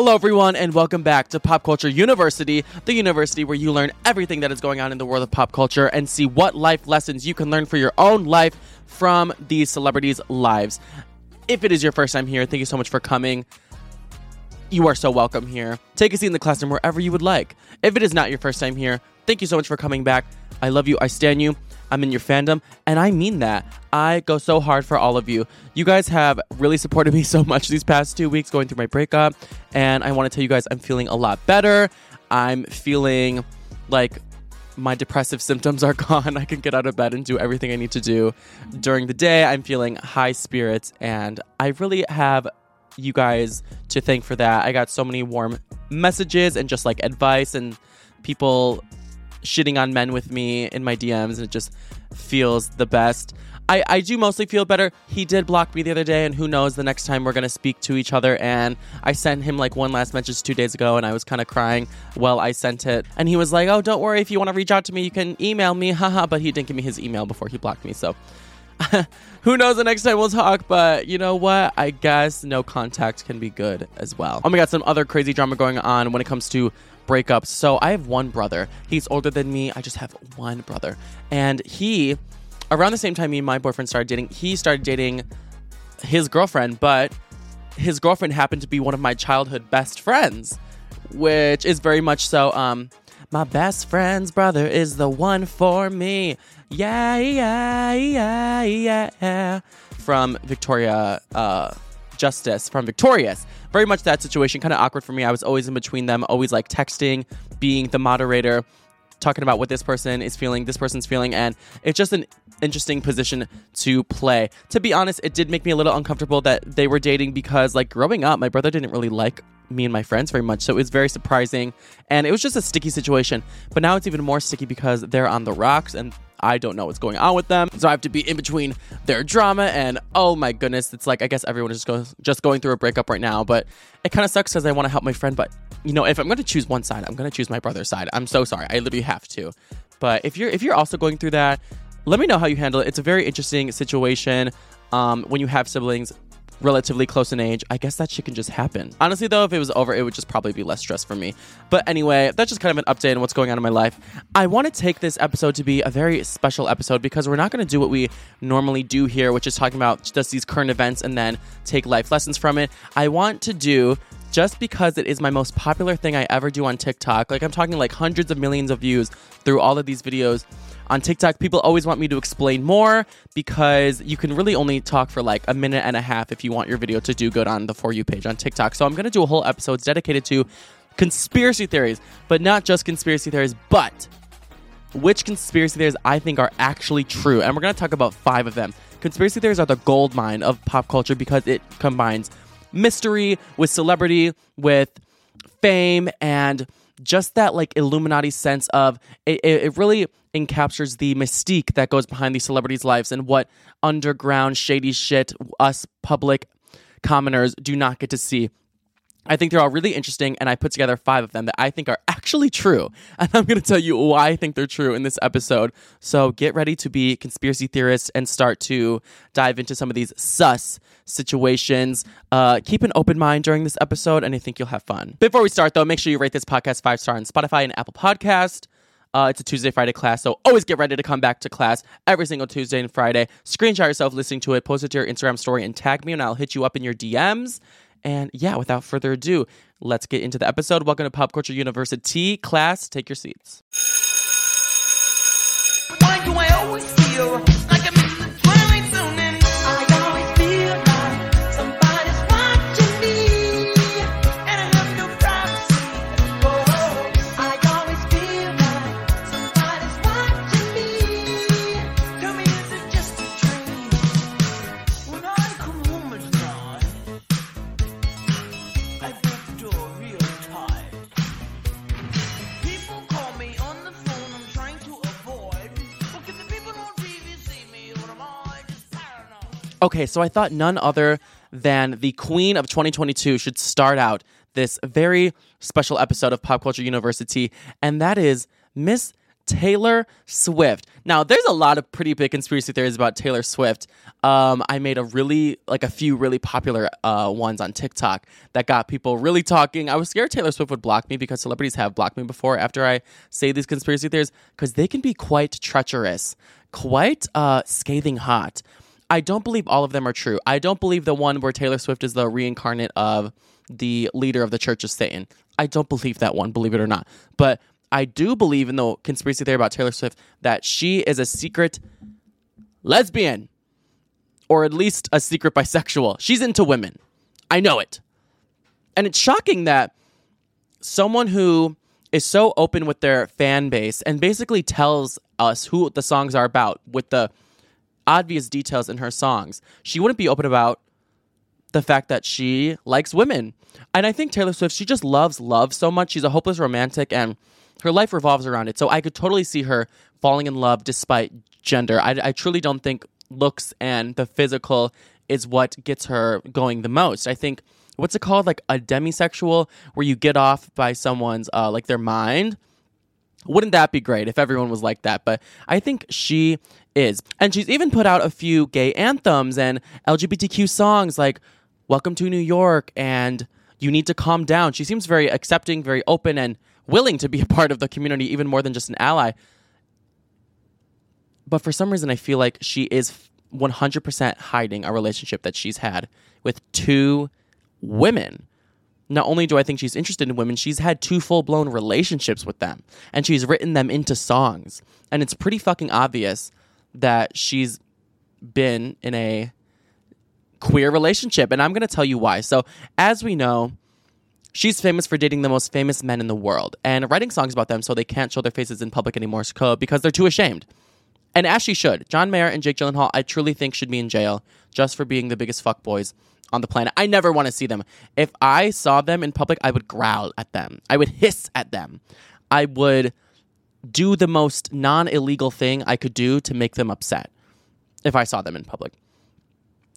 Hello, everyone, and welcome back to Pop Culture University, the university where you learn everything that is going on in the world of pop culture and see what life lessons you can learn for your own life from these celebrities' lives. If it is your first time here, thank you so much for coming. You are so welcome here. Take a seat in the classroom wherever you would like. If it is not your first time here, thank you so much for coming back. I love you. I stand you. I'm in your fandom, and I mean that. I go so hard for all of you. You guys have really supported me so much these past two weeks going through my breakup, and I want to tell you guys I'm feeling a lot better. I'm feeling like my depressive symptoms are gone. I can get out of bed and do everything I need to do during the day. I'm feeling high spirits, and I really have you guys to thank for that. I got so many warm messages and just like advice and people shitting on men with me in my DMs, and it just feels the best. I, I do mostly feel better. He did block me the other day, and who knows the next time we're gonna speak to each other. And I sent him like one last message two days ago, and I was kind of crying while I sent it. And he was like, "Oh, don't worry. If you want to reach out to me, you can email me." Haha. but he didn't give me his email before he blocked me, so. Who knows the next time we'll talk, but you know what? I guess no contact can be good as well. Oh my god, some other crazy drama going on when it comes to breakups. So I have one brother. He's older than me. I just have one brother. And he, around the same time me and my boyfriend started dating, he started dating his girlfriend, but his girlfriend happened to be one of my childhood best friends, which is very much so, um, my best friend's brother is the one for me. Yeah, yeah, yeah, yeah. From Victoria, uh, Justice from Victorious. Very much that situation, kind of awkward for me. I was always in between them, always like texting, being the moderator, talking about what this person is feeling, this person's feeling, and it's just an interesting position to play. To be honest, it did make me a little uncomfortable that they were dating because, like, growing up, my brother didn't really like me and my friends very much. So it was very surprising. And it was just a sticky situation. But now it's even more sticky because they're on the rocks and I don't know what's going on with them. So I have to be in between their drama and oh my goodness, it's like I guess everyone is just going just going through a breakup right now, but it kind of sucks cuz I want to help my friend, but you know, if I'm going to choose one side, I'm going to choose my brother's side. I'm so sorry. I literally have to. But if you're if you're also going through that, let me know how you handle it. It's a very interesting situation um, when you have siblings relatively close in age, I guess that shit can just happen. Honestly, though, if it was over, it would just probably be less stress for me. But anyway, that's just kind of an update on what's going on in my life. I want to take this episode to be a very special episode because we're not going to do what we normally do here, which is talking about just these current events and then take life lessons from it. I want to do just because it is my most popular thing I ever do on TikTok. Like I'm talking like hundreds of millions of views through all of these videos on TikTok, people always want me to explain more because you can really only talk for like a minute and a half if you want your video to do good on the For You page on TikTok. So I'm going to do a whole episode dedicated to conspiracy theories, but not just conspiracy theories, but which conspiracy theories I think are actually true. And we're going to talk about five of them. Conspiracy theories are the gold mine of pop culture because it combines mystery with celebrity, with fame, and just that like Illuminati sense of it, it really encaptures the mystique that goes behind these celebrities' lives and what underground shady shit us public commoners do not get to see. I think they're all really interesting, and I put together five of them that I think are actually true. And I'm going to tell you why I think they're true in this episode. So get ready to be conspiracy theorists and start to dive into some of these sus situations. Uh, keep an open mind during this episode, and I think you'll have fun. Before we start, though, make sure you rate this podcast five star on Spotify and Apple Podcast. Uh, it's a Tuesday, Friday class, so always get ready to come back to class every single Tuesday and Friday. Screenshot yourself listening to it, post it to your Instagram story, and tag me, and I'll hit you up in your DMs. And yeah, without further ado, let's get into the episode. Welcome to Pop Culture University. Class, take your seats. Okay, so I thought none other than the queen of 2022 should start out this very special episode of Pop Culture University, and that is Miss Taylor Swift. Now, there's a lot of pretty big conspiracy theories about Taylor Swift. Um, I made a really, like a few really popular uh, ones on TikTok that got people really talking. I was scared Taylor Swift would block me because celebrities have blocked me before after I say these conspiracy theories because they can be quite treacherous, quite uh, scathing hot. I don't believe all of them are true. I don't believe the one where Taylor Swift is the reincarnate of the leader of the Church of Satan. I don't believe that one, believe it or not. But I do believe in the conspiracy theory about Taylor Swift that she is a secret lesbian or at least a secret bisexual. She's into women. I know it. And it's shocking that someone who is so open with their fan base and basically tells us who the songs are about with the obvious details in her songs, she wouldn't be open about the fact that she likes women. And I think Taylor Swift, she just loves love so much. She's a hopeless romantic and her life revolves around it. So I could totally see her falling in love despite gender. I, I truly don't think looks and the physical is what gets her going the most. I think what's it called like a demisexual where you get off by someone's uh like their mind wouldn't that be great if everyone was like that? But I think she is. And she's even put out a few gay anthems and LGBTQ songs like Welcome to New York and You Need to Calm Down. She seems very accepting, very open, and willing to be a part of the community, even more than just an ally. But for some reason, I feel like she is 100% hiding a relationship that she's had with two women not only do I think she's interested in women, she's had two full blown relationships with them and she's written them into songs. And it's pretty fucking obvious that she's been in a queer relationship. And I'm going to tell you why. So, as we know, she's famous for dating the most famous men in the world and writing songs about them so they can't show their faces in public anymore because they're too ashamed. And as she should. John Mayer and Jake Gyllenhaal, I truly think should be in jail just for being the biggest fuckboys on the planet. I never want to see them. If I saw them in public, I would growl at them. I would hiss at them. I would do the most non illegal thing I could do to make them upset if I saw them in public.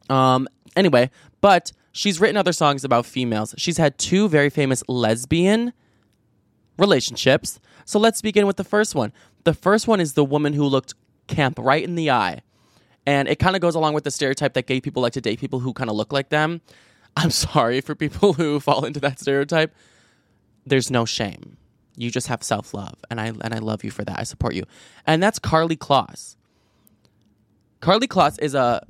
Um, anyway, but she's written other songs about females. She's had two very famous lesbian relationships. So let's begin with the first one. The first one is the woman who looked camp right in the eye and it kind of goes along with the stereotype that gay people like to date people who kind of look like them. I'm sorry for people who fall into that stereotype. There's no shame. You just have self love, and I and I love you for that. I support you, and that's Karlie Kloss. Karlie Kloss is a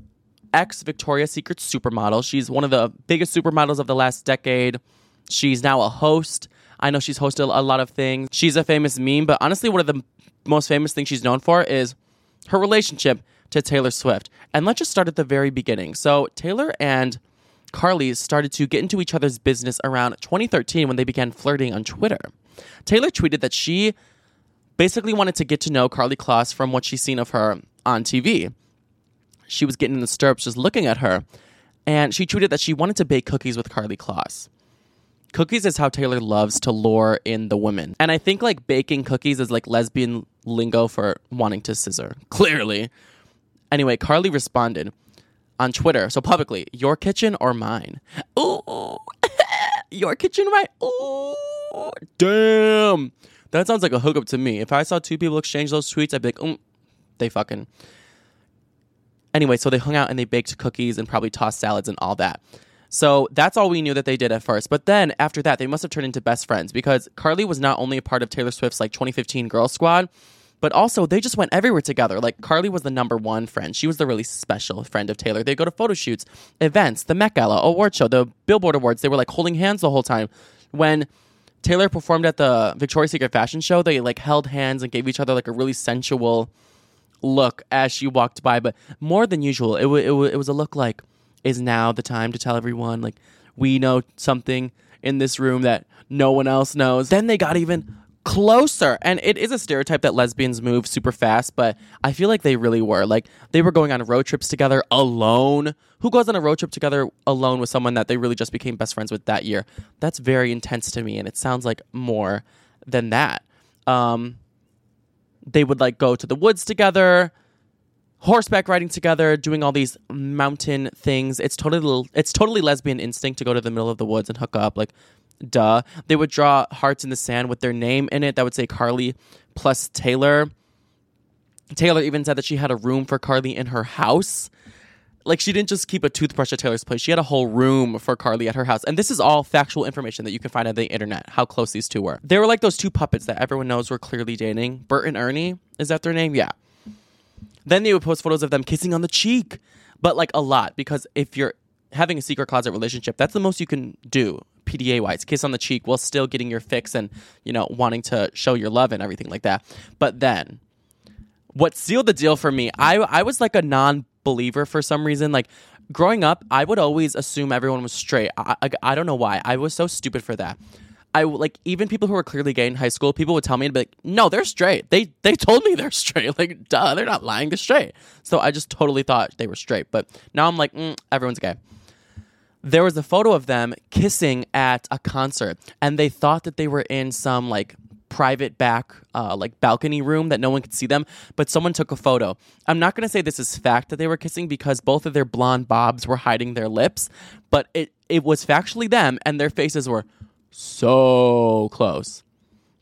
ex Victoria's Secret supermodel. She's one of the biggest supermodels of the last decade. She's now a host. I know she's hosted a lot of things. She's a famous meme, but honestly, one of the most famous things she's known for is her relationship to Taylor Swift. And let's just start at the very beginning. So, Taylor and Karlie started to get into each other's business around 2013 when they began flirting on Twitter. Taylor tweeted that she basically wanted to get to know Karlie Kloss from what she's seen of her on TV. She was getting in the stirrups just looking at her, and she tweeted that she wanted to bake cookies with Karlie Kloss. Cookies is how Taylor loves to lure in the women. And I think like baking cookies is like lesbian lingo for wanting to scissor. Clearly. Anyway, Karlie responded on Twitter, so publicly, your kitchen or mine? Ooh, your kitchen, right? Ooh, damn. That sounds like a hookup to me. If I saw two people exchange those tweets, I'd be like, mm, they fucking. Anyway, so they hung out and they baked cookies and probably tossed salads and all that. So that's all we knew that they did at first. But then after that, they must have turned into best friends because Karlie was not only a part of Taylor Swift's like 2015 Girl Squad, but also they just went everywhere together. Like Karlie was the number one friend. She was the really special friend of Taylor. They go to photo shoots, events, the Met Gala, award show, the Billboard Awards. They were like holding hands the whole time. When Taylor performed at the Victoria's Secret fashion show, they like held hands and gave each other like a really sensual look as she walked by. But more than usual, it, w- it, w- it was a look like, is now the time to tell everyone, like, we know something in this room that no one else knows. Then they got even closer. And it is a stereotype that lesbians move super fast, but I feel like they really were. Like they were going on road trips together alone. Who goes on a road trip together alone with someone that they really just became best friends with that year? That's very intense to me, and it sounds like more than that. Um, they would like go to the woods together, horseback riding together, doing all these mountain things. It's totally it's totally lesbian instinct to go to the middle of the woods and hook up. Like, duh. They would draw hearts in the sand with their name in it that would say Karlie plus Taylor. Taylor even said that she had a room for Karlie in her house. Like she didn't just keep a toothbrush at Taylor's place. She had a whole room for Karlie at her house. And this is all factual information that you can find on the internet, how close these two were. They were like those two puppets that everyone knows were clearly dating. Bert and Ernie, is that their name? Yeah. Then they would post photos of them kissing on the cheek, but like a lot because if you're having a secret closet relationship, that's the most you can do PDA wise. Kiss on the cheek while still getting your fix and, you know, wanting to show your love and everything like that. But then what sealed the deal for me, I I was like a non-believer for some reason. Like growing up, I would always assume everyone was straight. I, I, I don't know why. I was so stupid for that. I like even people who were clearly gay in high school. People would tell me to be like, "No, they're straight. They they told me they're straight. Like, duh, they're not lying. They're straight." So I just totally thought they were straight. But now I'm like, mm, everyone's gay. There was a photo of them kissing at a concert, and they thought that they were in some like private back uh, like balcony room that no one could see them but someone took a photo i'm not going to say this is fact that they were kissing because both of their blonde bobs were hiding their lips but it, it was factually them and their faces were so close.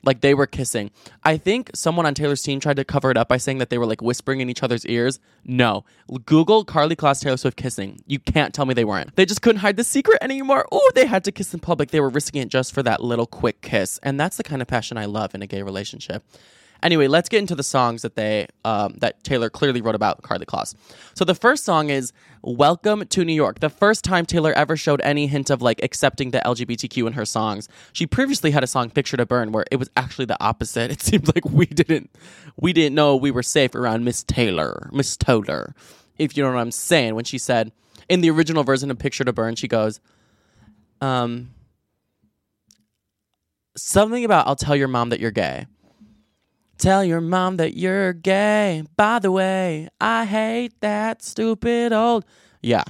Like they were kissing. I think someone on Taylor's team tried to cover it up by saying that they were like whispering in each other's ears. No. Google Karlie Kloss Taylor Swift kissing. You can't tell me they weren't. They just couldn't hide the secret anymore. Oh, they had to kiss in public. They were risking it just for that little quick kiss. And that's the kind of passion I love in a gay relationship. Anyway, let's get into the songs that they um, that Taylor clearly wrote about Karlie Kloss. So the first song is "Welcome to New York." The first time Taylor ever showed any hint of like accepting the LGBTQ in her songs. She previously had a song "Picture to Burn" where it was actually the opposite. It seemed like we didn't we didn't know we were safe around Miss Taylor, Miss Taylor, if you know what I'm saying. When she said in the original version of "Picture to Burn," she goes, um. Something about I'll tell your mom that you're gay. Tell your mom that you're gay. By the way, I hate that stupid old. Yeah.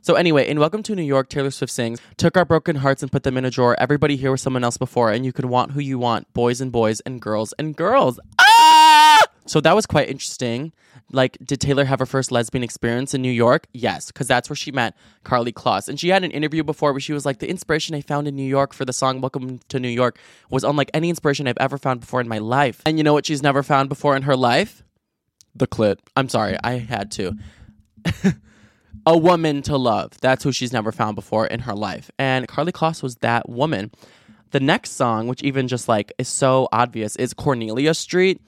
So anyway, in Welcome to New York, Taylor Swift sings, "Took our broken hearts and put them in a drawer. Everybody here was someone else before, and you can want who you want, boys and boys and girls and girls." Ah! So that was quite interesting. Like did taylor have her first lesbian experience in new york? Yes because that's where she met Karlie kloss. And she had an interview before where she was like the inspiration i found in new york for the song welcome to new york was unlike any inspiration i've ever found before in my life. And you know what she's never found before in her life? The clit. I'm sorry i had to. A woman to love. That's who she's never found before in her life. And Karlie kloss was that woman. The next song which even just like is so obvious is cornelia street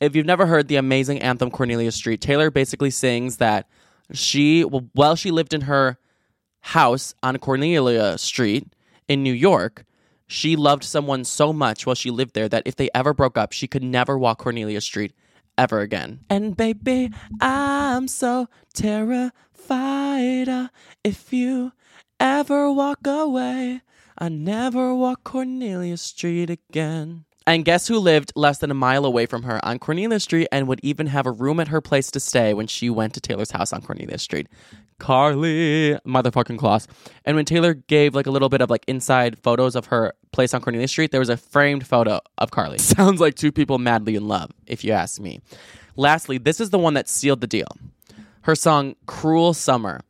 if you've never heard the amazing anthem Cornelia Street, Taylor basically sings that she, while she lived in her house on Cornelia Street in New York, she loved someone so much while she lived there that if they ever broke up, she could never walk Cornelia Street ever again. And baby, I'm so terrified uh, if you ever walk away. I never walk Cornelia Street again. And guess who lived less than a mile away from her on Cornelia Street and would even have a room at her place to stay when she went to Taylor's house on Cornelia Street? Karlie, motherfucking Kloss. And when Taylor gave like a little bit of like inside photos of her place on Cornelia Street, there was a framed photo of Karlie. Sounds like two people madly in love, if you ask me. Lastly, this is the one that sealed the deal. Her song Cruel Summer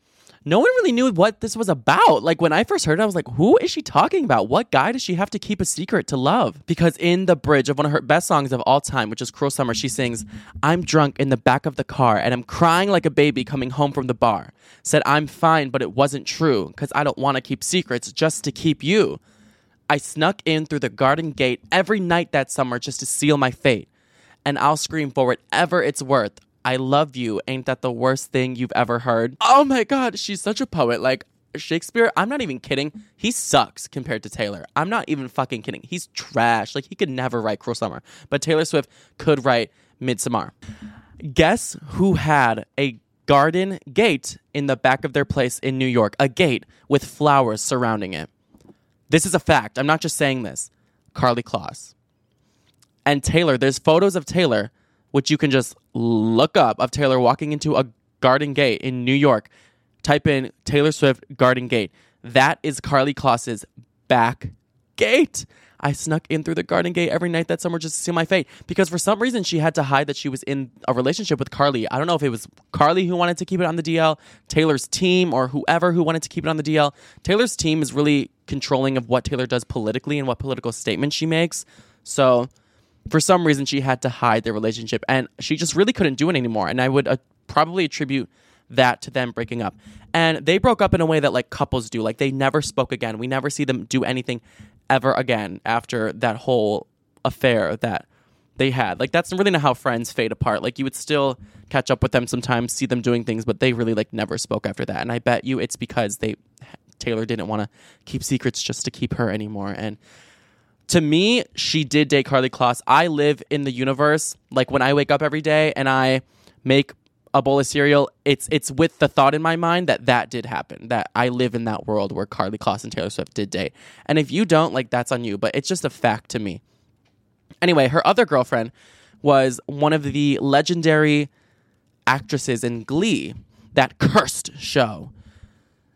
no one really knew what this was about. Like when I first heard it, I was like, who is she talking about? What guy does she have to keep a secret to love? Because in the bridge of one of her best songs of all time, which is Cruel Summer, she sings, I'm drunk in the back of the car and I'm crying like a baby coming home from the bar. Said I'm fine, but it wasn't true because I don't want to keep secrets just to keep you. I snuck in through the garden gate every night that summer just to seal my fate. And I'll scream for whatever it's worth. I love you. Ain't that the worst thing you've ever heard? Oh my God, she's such a poet. Like, Shakespeare, I'm not even kidding. He sucks compared to Taylor. I'm not even fucking kidding. He's trash. Like, he could never write Cruel Summer. But Taylor Swift could write Midsommar. Guess who had a garden gate in the back of their place in New York? A gate with flowers surrounding it. This is a fact. I'm not just saying this. Karlie Kloss. And Taylor, there's photos of Taylor which you can just look up of Taylor walking into a garden gate in New York. Type in Taylor Swift garden gate. That is Karlie Kloss's back gate. I snuck in through the garden gate every night that summer just to see my fate. Because for some reason, she had to hide that she was in a relationship with Karlie. I don't know if it was Karlie who wanted to keep it on the DL, Taylor's team, or whoever who wanted to keep it on the DL. Taylor's team is really controlling of what Taylor does politically and what political statements she makes. So for some reason, she had to hide their relationship, and she just really couldn't do it anymore. And I would uh, probably attribute that to them breaking up. And they broke up in a way that like couples do. Like they never spoke again. We never see them do anything ever again after that whole affair that they had. Like that's really not how friends fade apart. Like you would still catch up with them sometimes, see them doing things, but they really like never spoke after that. And I bet you it's because they Taylor didn't want to keep secrets just to keep her anymore. And to me, she did date Karlie Kloss. I live in the universe. Like when I wake up every day and I make a bowl of cereal, it's it's with the thought in my mind that that did happen. That I live in that world where Karlie Kloss and Taylor Swift did date. And if you don't, like that's on you. But it's just a fact to me. Anyway, her other girlfriend was one of the legendary actresses in Glee, that cursed show,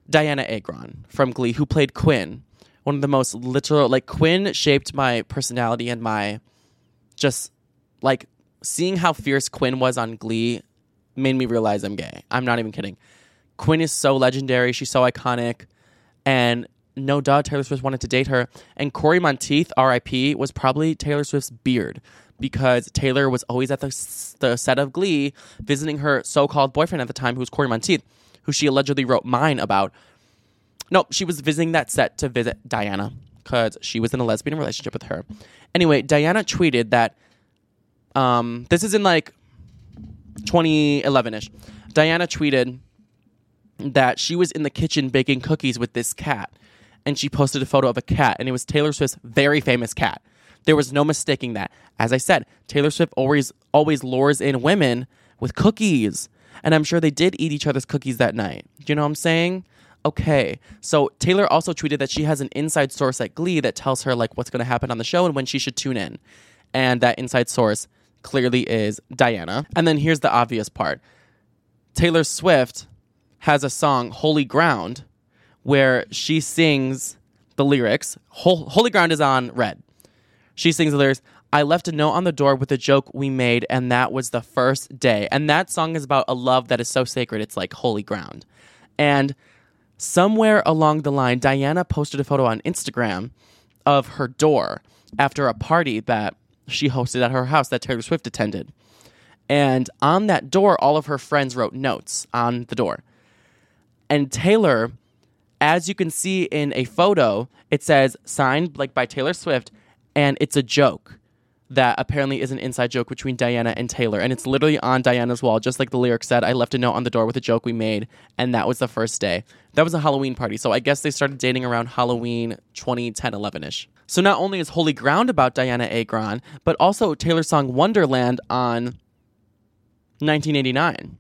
Dianna Agron from Glee, who played Quinn. One of the most literal, like Quinn shaped my personality and my just like seeing how fierce Quinn was on Glee made me realize I'm gay. I'm not even kidding. Quinn is so legendary. She's so iconic. And no doubt Taylor Swift wanted to date her. And Cory Monteith, RIP, was probably Taylor Swift's beard because Taylor was always at the, the set of Glee visiting her so called boyfriend at the time, who was Cory Monteith, who she allegedly wrote mine about. No, she was visiting that set to visit Dianna because she was in a lesbian relationship with her. Anyway, Dianna tweeted that um, this is in like 2011 ish. Dianna tweeted that she was in the kitchen baking cookies with this cat. And she posted a photo of a cat, and it was Taylor Swift's very famous cat. There was no mistaking that. As I said, Taylor Swift always always lures in women with cookies. And I'm sure they did eat each other's cookies that night. Do you know what I'm saying? Okay. So Taylor also tweeted that she has an inside source at Glee that tells her like what's going to happen on the show and when she should tune in. And that inside source clearly is Dianna. And then here's the obvious part Taylor Swift has a song, Holy Ground, where she sings the lyrics. Holy Ground is on red. She sings the lyrics. I left a note on the door with a joke we made, and that was the first day. And that song is about a love that is so sacred, it's like holy ground. And somewhere along the line, Dianna posted a photo on Instagram of her door after a party that she hosted at her house that Taylor Swift attended. And on that door, all of her friends wrote notes on the door. And Taylor, as you can see in a photo, it says signed like by Taylor Swift, and it's a joke that apparently is an inside joke between Dianna and Taylor. And it's literally on Dianna's wall, just like the lyric said. I left a note on the door with a joke we made, and that was the first day. That was a Halloween party. So I guess they started dating around Halloween 2010 11 ish. So not only is Holy Ground about Dianna Agron, but also Taylor's song Wonderland on 1989.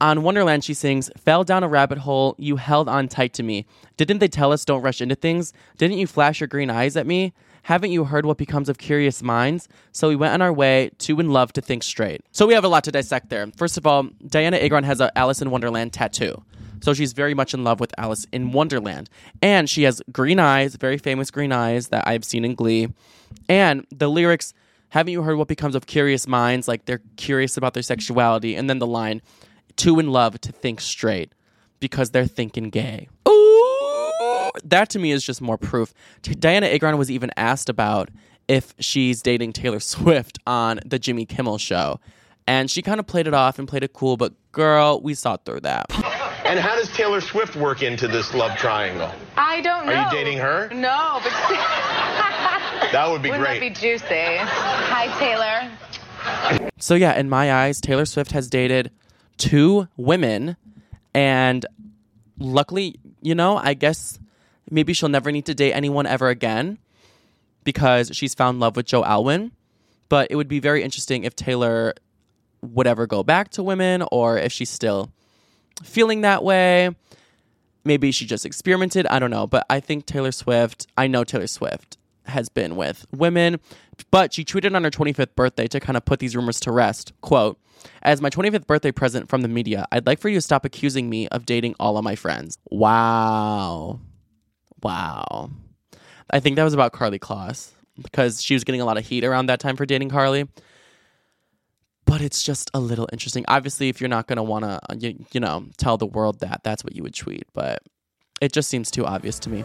On Wonderland, she sings, Fell down a rabbit hole, you held on tight to me. Didn't they tell us don't rush into things? Didn't you flash your green eyes at me? Haven't you heard what becomes of curious minds? So we went on our way, two in love to think straight. So we have a lot to dissect there. First of all, Dianna Agron has a Alice in Wonderland tattoo. So she's very much in love with Alice in Wonderland. And she has green eyes, very famous green eyes that I've seen in Glee. And the lyrics, haven't you heard what becomes of curious minds? Like they're curious about their sexuality. And then the line, two in love to think straight because they're thinking gay. Ooh, that to me is just more proof. Dianna Agron was even asked about if she's dating Taylor Swift on the Jimmy Kimmel show. And she kind of played it off and played it cool, but girl, we saw through that. And how does Taylor Swift work into this love triangle? I don't know. Are you dating her? No, but that would be Wouldn't great. that be juicy? Hi, Taylor. So yeah, in my eyes, Taylor Swift has dated two women, and luckily, you know, I guess maybe she'll never need to date anyone ever again because she's found love with Joe Alwyn. But it would be very interesting if Taylor would ever go back to women or if she's still feeling that way. Maybe she just experimented. I don't know. But I think Taylor Swift, I know Taylor Swift has been with women, but she tweeted on her 25th birthday to kind of put these rumors to rest. Quote, as my 25th birthday present from the media, I'd like for you to stop accusing me of dating all of my friends. Wow. Wow. I think that was about Karlie Kloss because she was getting a lot of heat around that time for dating Karlie. But it's just a little interesting. Obviously, if you're not going to want to, uh, you, you know, tell the world that, that's what you would tweet. But it just seems too obvious to me.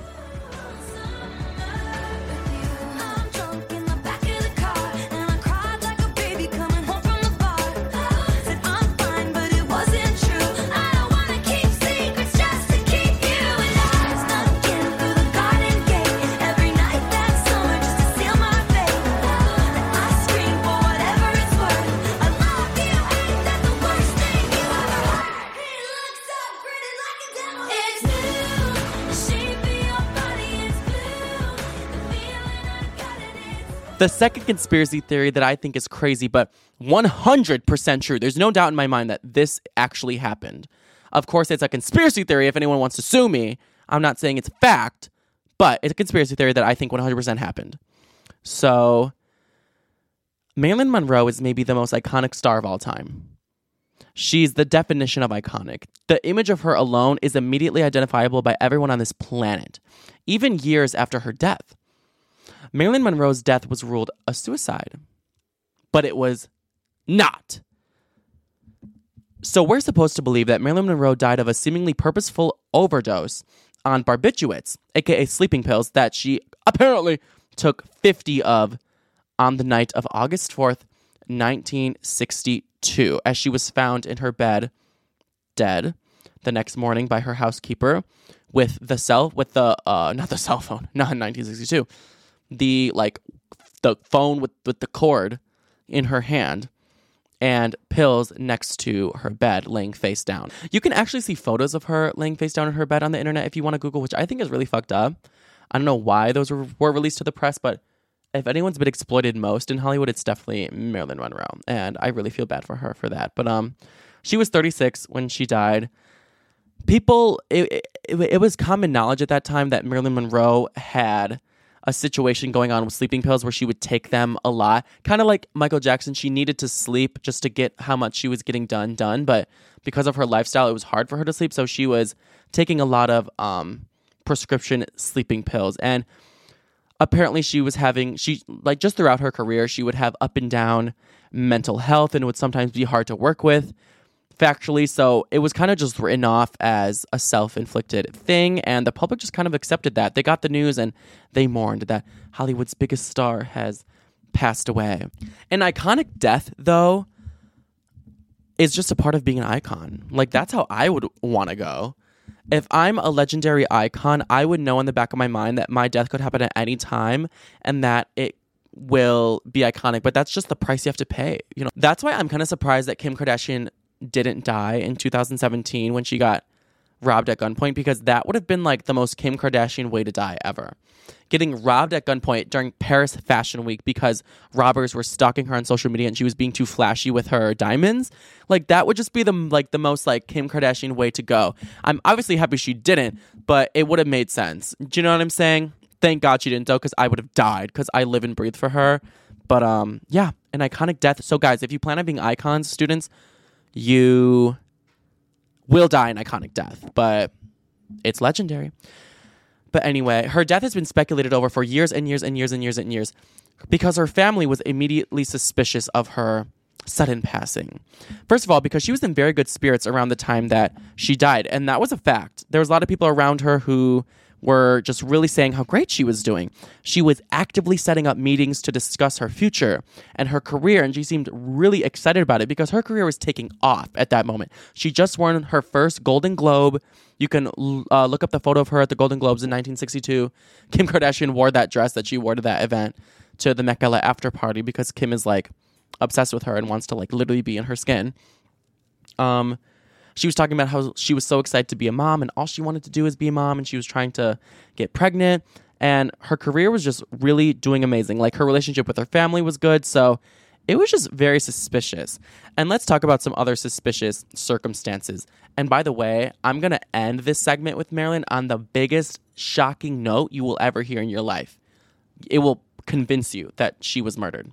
The second conspiracy theory that I think is crazy, but 100% true. There's no doubt in my mind that this actually happened. Of course, it's a conspiracy theory if anyone wants to sue me. I'm not saying it's fact, but it's a conspiracy theory that I think 100% happened. So, Marilyn Monroe is maybe the most iconic star of all time. She's the definition of iconic. The image of her alone is immediately identifiable by everyone on this planet, even years after her death. Marilyn Monroe's death was ruled a suicide, but it was not. So we're supposed to believe that Marilyn Monroe died of a seemingly purposeful overdose on barbiturates, aka sleeping pills, that she apparently took 50 of on the night of August 4th, 1962, as she was found in her bed dead the next morning by her housekeeper with the cell with the uh not the cell phone, not in 1962 the like the phone with with the cord in her hand and pills next to her bed laying face down. You can actually see photos of her laying face down in her bed on the internet if you want to google which I think is really fucked up. I don't know why those were, were released to the press but if anyone's been exploited most in Hollywood it's definitely Marilyn Monroe and I really feel bad for her for that. But um she was 36 when she died people it, it, it was common knowledge at that time that Marilyn Monroe had a situation going on with sleeping pills where she would take them a lot. Kind of like Michael Jackson she needed to sleep just to get how much she was getting done done but because of her lifestyle it was hard for her to sleep so she was taking a lot of um prescription sleeping pills. And apparently she was having she like just throughout her career she would have up and down mental health and would sometimes be hard to work with factually so it was kind of just written off as a self-inflicted thing and the public just kind of accepted that. They got the news and they mourned that hollywood's biggest star has passed away. An iconic death though is just a part of being an icon. Like that's how i would want to go. If I'm a legendary icon, I would know in the back of my mind that my death could happen at any time and that it will be iconic, but that's just the price you have to pay. You know, that's why I'm kind of surprised that Kim Kardashian didn't die in 2017 when she got robbed at gunpoint because that would have been like the most Kim Kardashian way to die ever. Getting robbed at gunpoint during Paris Fashion Week because robbers were stalking her on social media and she was being too flashy with her diamonds. Like that would just be the like the most like Kim Kardashian way to go. I'm obviously happy she didn't, but it would have made sense. Do you know what I'm saying? Thank God she didn't though cuz I would have died cuz I live and breathe for her. But um yeah, an iconic death. So guys, if you plan on being icons, students, you will die an iconic death, but it's legendary. But anyway, her death has been speculated over for years and years and years and years and years because her family was immediately suspicious of her sudden passing. First of all, because she was in very good spirits around the time that she died, and that was a fact. There was a lot of people around her who were just really saying how great she was doing. She was actively setting up meetings to discuss her future and her career, and she seemed really excited about it because her career was taking off at that moment. She just won her first Golden Globe. You can uh, look up the photo of her at the Golden Globes in 1962. Kim Kardashian wore that dress that she wore to that event to the Met Gala after party because Kim is like obsessed with her and wants to like literally be in her skin. Um, she was talking about how she was so excited to be a mom and all she wanted to do is be a mom and she was trying to get pregnant and her career was just really doing amazing. Like her relationship with her family was good, so it was just very suspicious. And let's talk about some other suspicious circumstances. And by the way, I'm going to end this segment with Marilyn on the biggest shocking note you will ever hear in your life. It will convince you that she was murdered.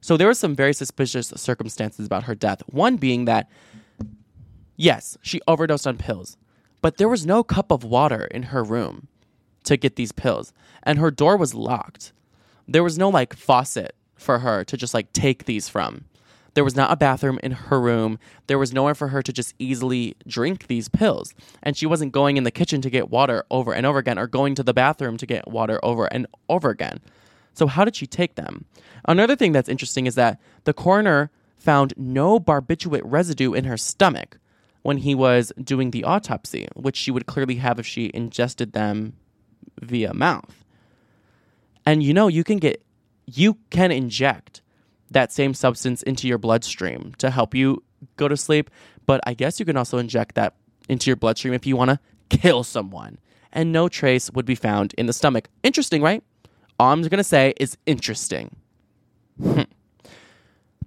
So there were some very suspicious circumstances about her death. One being that, yes, she overdosed on pills, but there was no cup of water in her room to get these pills. And her door was locked. There was no like faucet for her to just like take these from. There was not a bathroom in her room. There was nowhere for her to just easily drink these pills. And she wasn't going in the kitchen to get water over and over again or going to the bathroom to get water over and over again. So, how did she take them? Another thing that's interesting is that the coroner found no barbiturate residue in her stomach when he was doing the autopsy, which she would clearly have if she ingested them via mouth. And you know, you can get, you can inject that same substance into your bloodstream to help you go to sleep. But I guess you can also inject that into your bloodstream if you want to kill someone. And no trace would be found in the stomach. Interesting, right? All I'm going to say is interesting.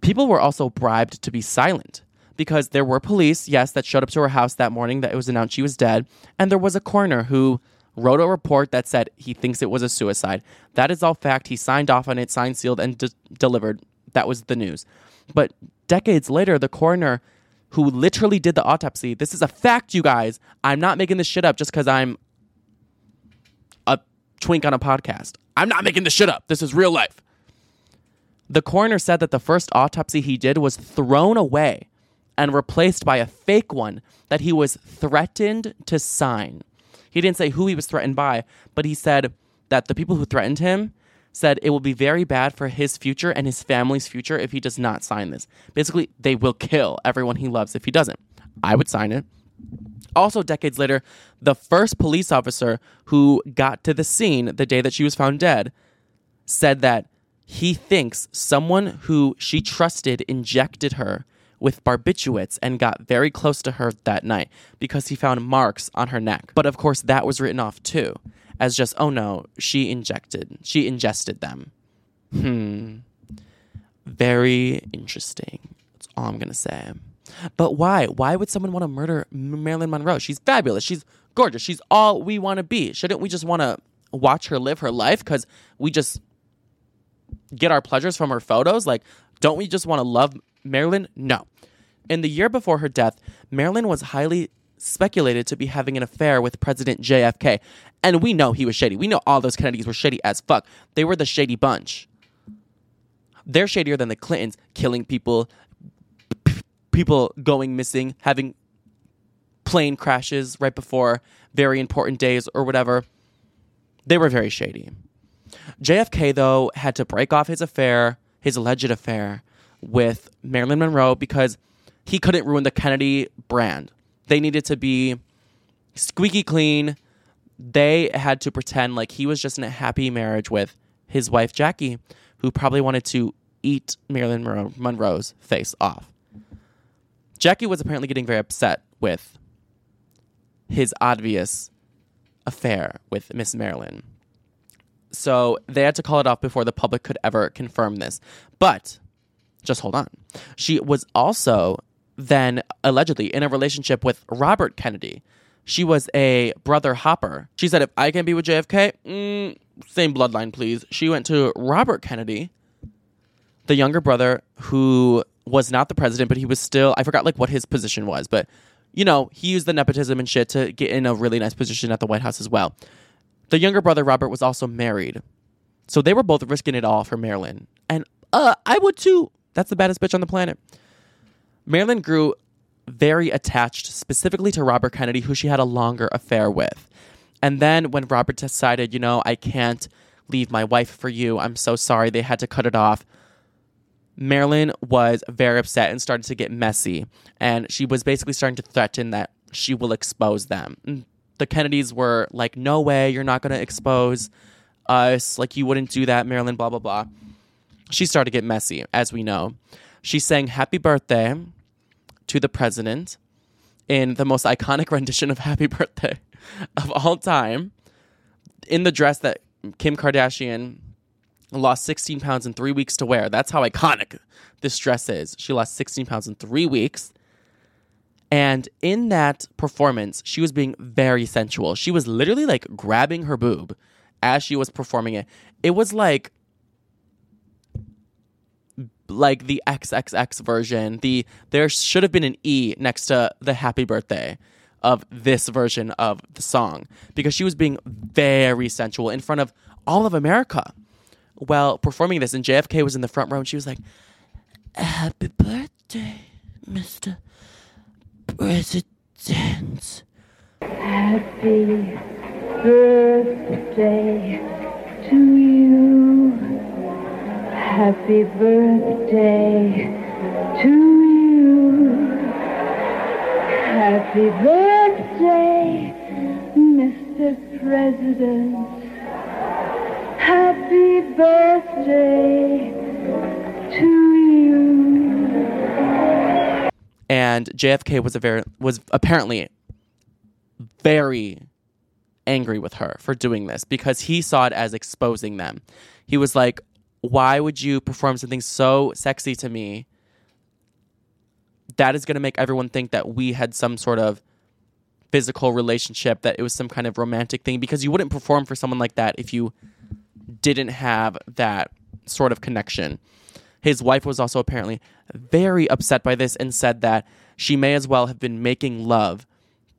People were also bribed to be silent because there were police, yes, that showed up to her house that morning that it was announced she was dead. And there was a coroner who wrote a report that said he thinks it was a suicide. That is all fact. He signed off on it, signed, sealed, and de- delivered. That was the news. But decades later, the coroner who literally did the autopsy, this is a fact, you guys. I'm not making this shit up just because I'm a twink on a podcast. I'm not making this shit up. This is real life. The coroner said that the first autopsy he did was thrown away and replaced by a fake one that he was threatened to sign. He didn't say who he was threatened by, but he said that the people who threatened him said it will be very bad for his future and his family's future if he does not sign this. Basically, they will kill everyone he loves if he doesn't. I would sign it. Also, decades later, the first police officer who got to the scene the day that she was found dead said that he thinks someone who she trusted injected her with barbiturates and got very close to her that night because he found marks on her neck. But of course, that was written off too as just, oh no, she injected, she ingested them. Hmm. Very interesting. That's all I'm going to say. But why? Why would someone want to murder Marilyn Monroe? She's fabulous. She's gorgeous. She's all we want to be. Shouldn't we just want to watch her live her life because we just get our pleasures from her photos? Like, don't we just want to love Marilyn? No. In the year before her death, Marilyn was highly speculated to be having an affair with President JFK. And we know he was shady. We know all those Kennedys were shady as fuck. They were the shady bunch. They're shadier than the Clintons, killing people, p- people going missing, having plane crashes right before very important days or whatever. They were very shady. JFK, though, had to break off his affair, his alleged affair, with Marilyn Monroe because he couldn't ruin the Kennedy brand. They needed to be squeaky clean. They had to pretend like he was just in a happy marriage with his wife, Jackie, who probably wanted to eat Marilyn Monroe- Monroe's face off. Jackie was apparently getting very upset with his obvious affair with Miss Marilyn. So they had to call it off before the public could ever confirm this. But just hold on. She was also then allegedly in a relationship with Robert Kennedy. She was a brother hopper. She said, if I can be with JFK, mm, same bloodline, please. She went to Robert Kennedy, the younger brother who was not the president, but he was still, I forgot like what his position was, but you know, he used the nepotism and shit to get in a really nice position at the White House as well. The younger brother, Robert, was also married. So they were both risking it all for Marilyn. And uh, I would too. That's the baddest bitch on the planet. Marilyn grew very attached specifically to Robert Kennedy, who she had a longer affair with. And then when Robert decided, you know, I can't leave my wife for you, I'm so sorry, they had to cut it off. Marilyn was very upset and started to get messy. And she was basically starting to threaten that she will expose them. Mm, the Kennedys were like, no way, you're not going to expose us. Like, you wouldn't do that, Marilyn, blah, blah, blah. She started to get messy, as we know. She sang Happy Birthday to the president in the most iconic rendition of Happy Birthday of all time in the dress that Kim Kardashian lost 16 pounds in three weeks to wear. That's how iconic this dress is. She lost 16 pounds in three weeks. And in that performance, she was being very sensual. She was literally like grabbing her boob as she was performing it. It was like like the XXX version. The there should have been an E next to the happy birthday of this version of the song because she was being very sensual in front of all of America while performing this. And JFK was in the front row and she was like, Happy birthday, Mr. President. Happy birthday to you. Happy birthday to you. Happy birthday, Mr. President. Happy birthday to you. and JFK was a very was apparently very angry with her for doing this because he saw it as exposing them. He was like, "Why would you perform something so sexy to me? That is going to make everyone think that we had some sort of physical relationship, that it was some kind of romantic thing because you wouldn't perform for someone like that if you didn't have that sort of connection." His wife was also apparently very upset by this and said that she may as well have been making love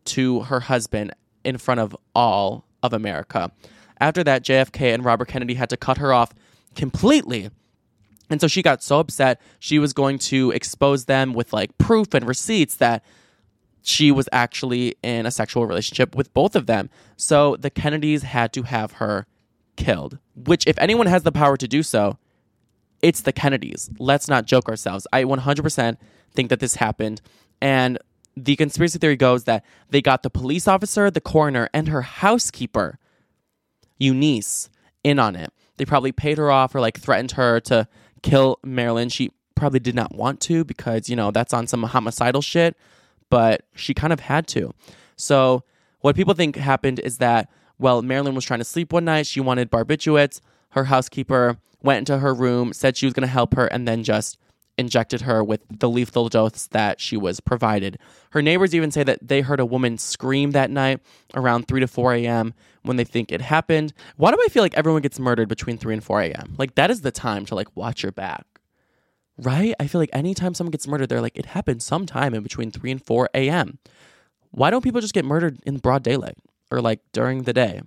to her husband in front of all of America. After that, JFK and Robert Kennedy had to cut her off completely. And so she got so upset, she was going to expose them with like proof and receipts that she was actually in a sexual relationship with both of them. So the Kennedys had to have her killed, which, if anyone has the power to do so, it's the Kennedys. Let's not joke ourselves. I 100% think that this happened. And the conspiracy theory goes that they got the police officer, the coroner, and her housekeeper, Eunice, in on it. They probably paid her off or like threatened her to kill Marilyn. She probably did not want to because, you know, that's on some homicidal shit, but she kind of had to. So, what people think happened is that, well, Marilyn was trying to sleep one night. She wanted barbiturates. Her housekeeper went into her room, said she was going to help her, and then just injected her with the lethal dose that she was provided. Her neighbors even say that they heard a woman scream that night around 3 to 4 a.m. when they think it happened. Why do I feel like everyone gets murdered between 3 and 4 a.m.? Like, that is the time to, like, watch your back. Right? I feel like anytime someone gets murdered, they're like, it happened sometime in between 3 and 4 a.m. Why don't people just get murdered in broad daylight or, like, during the day?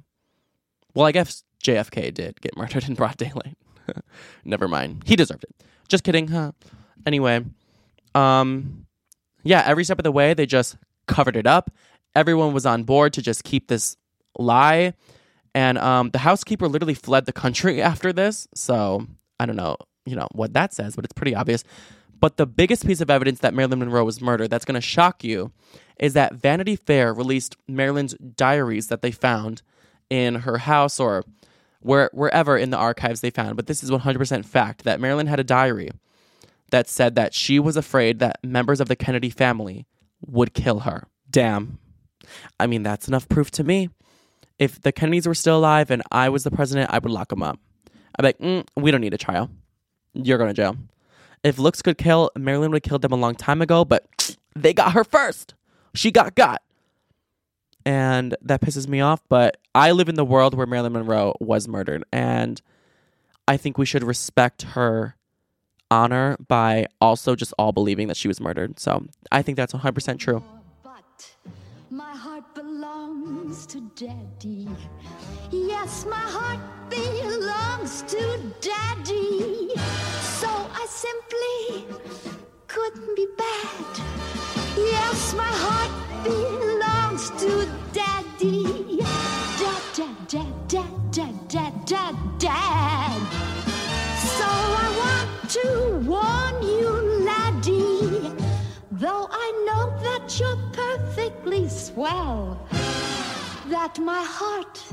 Well, I guess JFK did get murdered in broad daylight. Never mind. He deserved it. Just kidding, huh? Anyway, um, yeah, every step of the way, they just covered it up. Everyone was on board to just keep this lie. And um, the housekeeper literally fled the country after this. So I don't know, you know, what that says, but it's pretty obvious. But the biggest piece of evidence that Marilyn Monroe was murdered that's going to shock you is that Vanity Fair released Marilyn's diaries that they found in her house or where, wherever in the archives they found. But this is 100% fact that Marilyn had a diary that said that she was afraid that members of the Kennedy family would kill her. Damn. I mean, that's enough proof to me. If the Kennedys were still alive and I was the president, I would lock them up. I'd be like, mm, we don't need a trial. You're going to jail. If looks could kill, Marilyn would have killed them a long time ago, but they got her first. She got got. And that pisses me off, but I live in the world where Marilyn Monroe was murdered. And I think we should respect her honor by also just all believing that she was murdered. So I think that's 100% true. Belongs to Daddy. Yes, my heart belongs to Daddy. So I simply couldn't be bad. Yes, my heart belongs to Daddy. Dad, dad, dad, dad, dad, dad, dad, dad. So I want to warn you, laddie. Though I know that you're perfectly swell, that my heart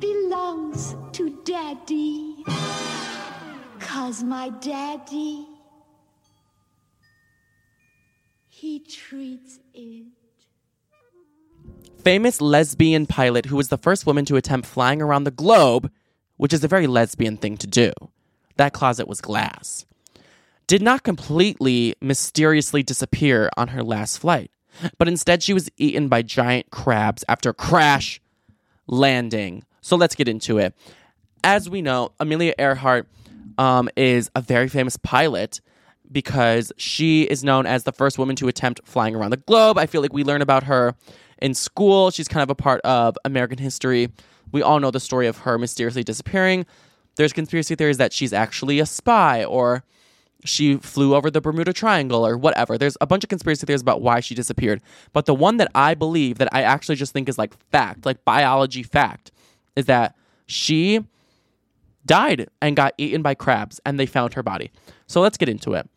belongs to daddy. Cause my daddy, he treats it. famous lesbian pilot who was the first woman to attempt flying around the globe, which is a very lesbian thing to do. That closet was glass. Did not completely mysteriously disappear on her last flight, but instead she was eaten by giant crabs after crash landing. So let's get into it. As we know, Amelia Earhart um, is a very famous pilot because she is known as the first woman to attempt flying around the globe. I feel like we learn about her in school. She's kind of a part of American history. We all know the story of her mysteriously disappearing. There's conspiracy theories that she's actually a spy or she flew over the Bermuda Triangle or whatever. There's a bunch of conspiracy theories about why she disappeared. But the one that I believe that I actually just think is like fact, like biology fact, is that she died and got eaten by crabs and they found her body. So let's get into it.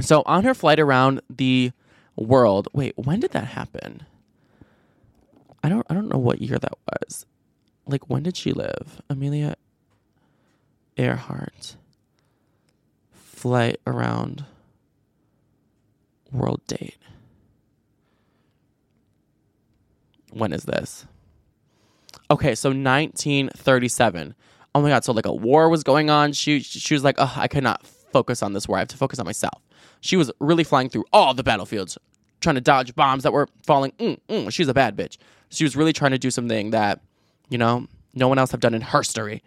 So on her flight around the world, wait, when did that happen? I don't I don't know what year that was. Like when did she live? Amelia Earhart flight around world date. When is this? Okay, so 1937. Oh my god, so like a war was going on. She she was like, "Oh, I cannot focus on this war. I have to focus on myself." She was really flying through all the battlefields, trying to dodge bombs that were falling. Mm, mm, she's a bad bitch. She was really trying to do something that, you know, no one else have done in her story.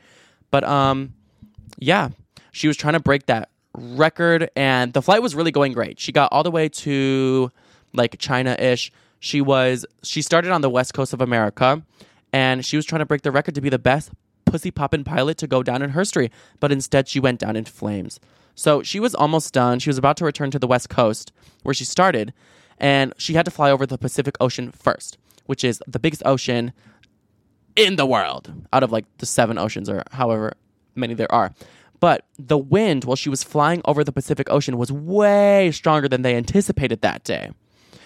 But um yeah, she was trying to break that record and the flight was really going great. She got all the way to like China-ish. She was she started on the west coast of America and she was trying to break the record to be the best pussy poppin' pilot to go down in history, but instead she went down in flames. So she was almost done. She was about to return to the west coast where she started and she had to fly over the Pacific Ocean first, which is the biggest ocean in the world out of like the seven oceans or however many there are. But the wind while she was flying over the Pacific Ocean was way stronger than they anticipated that day.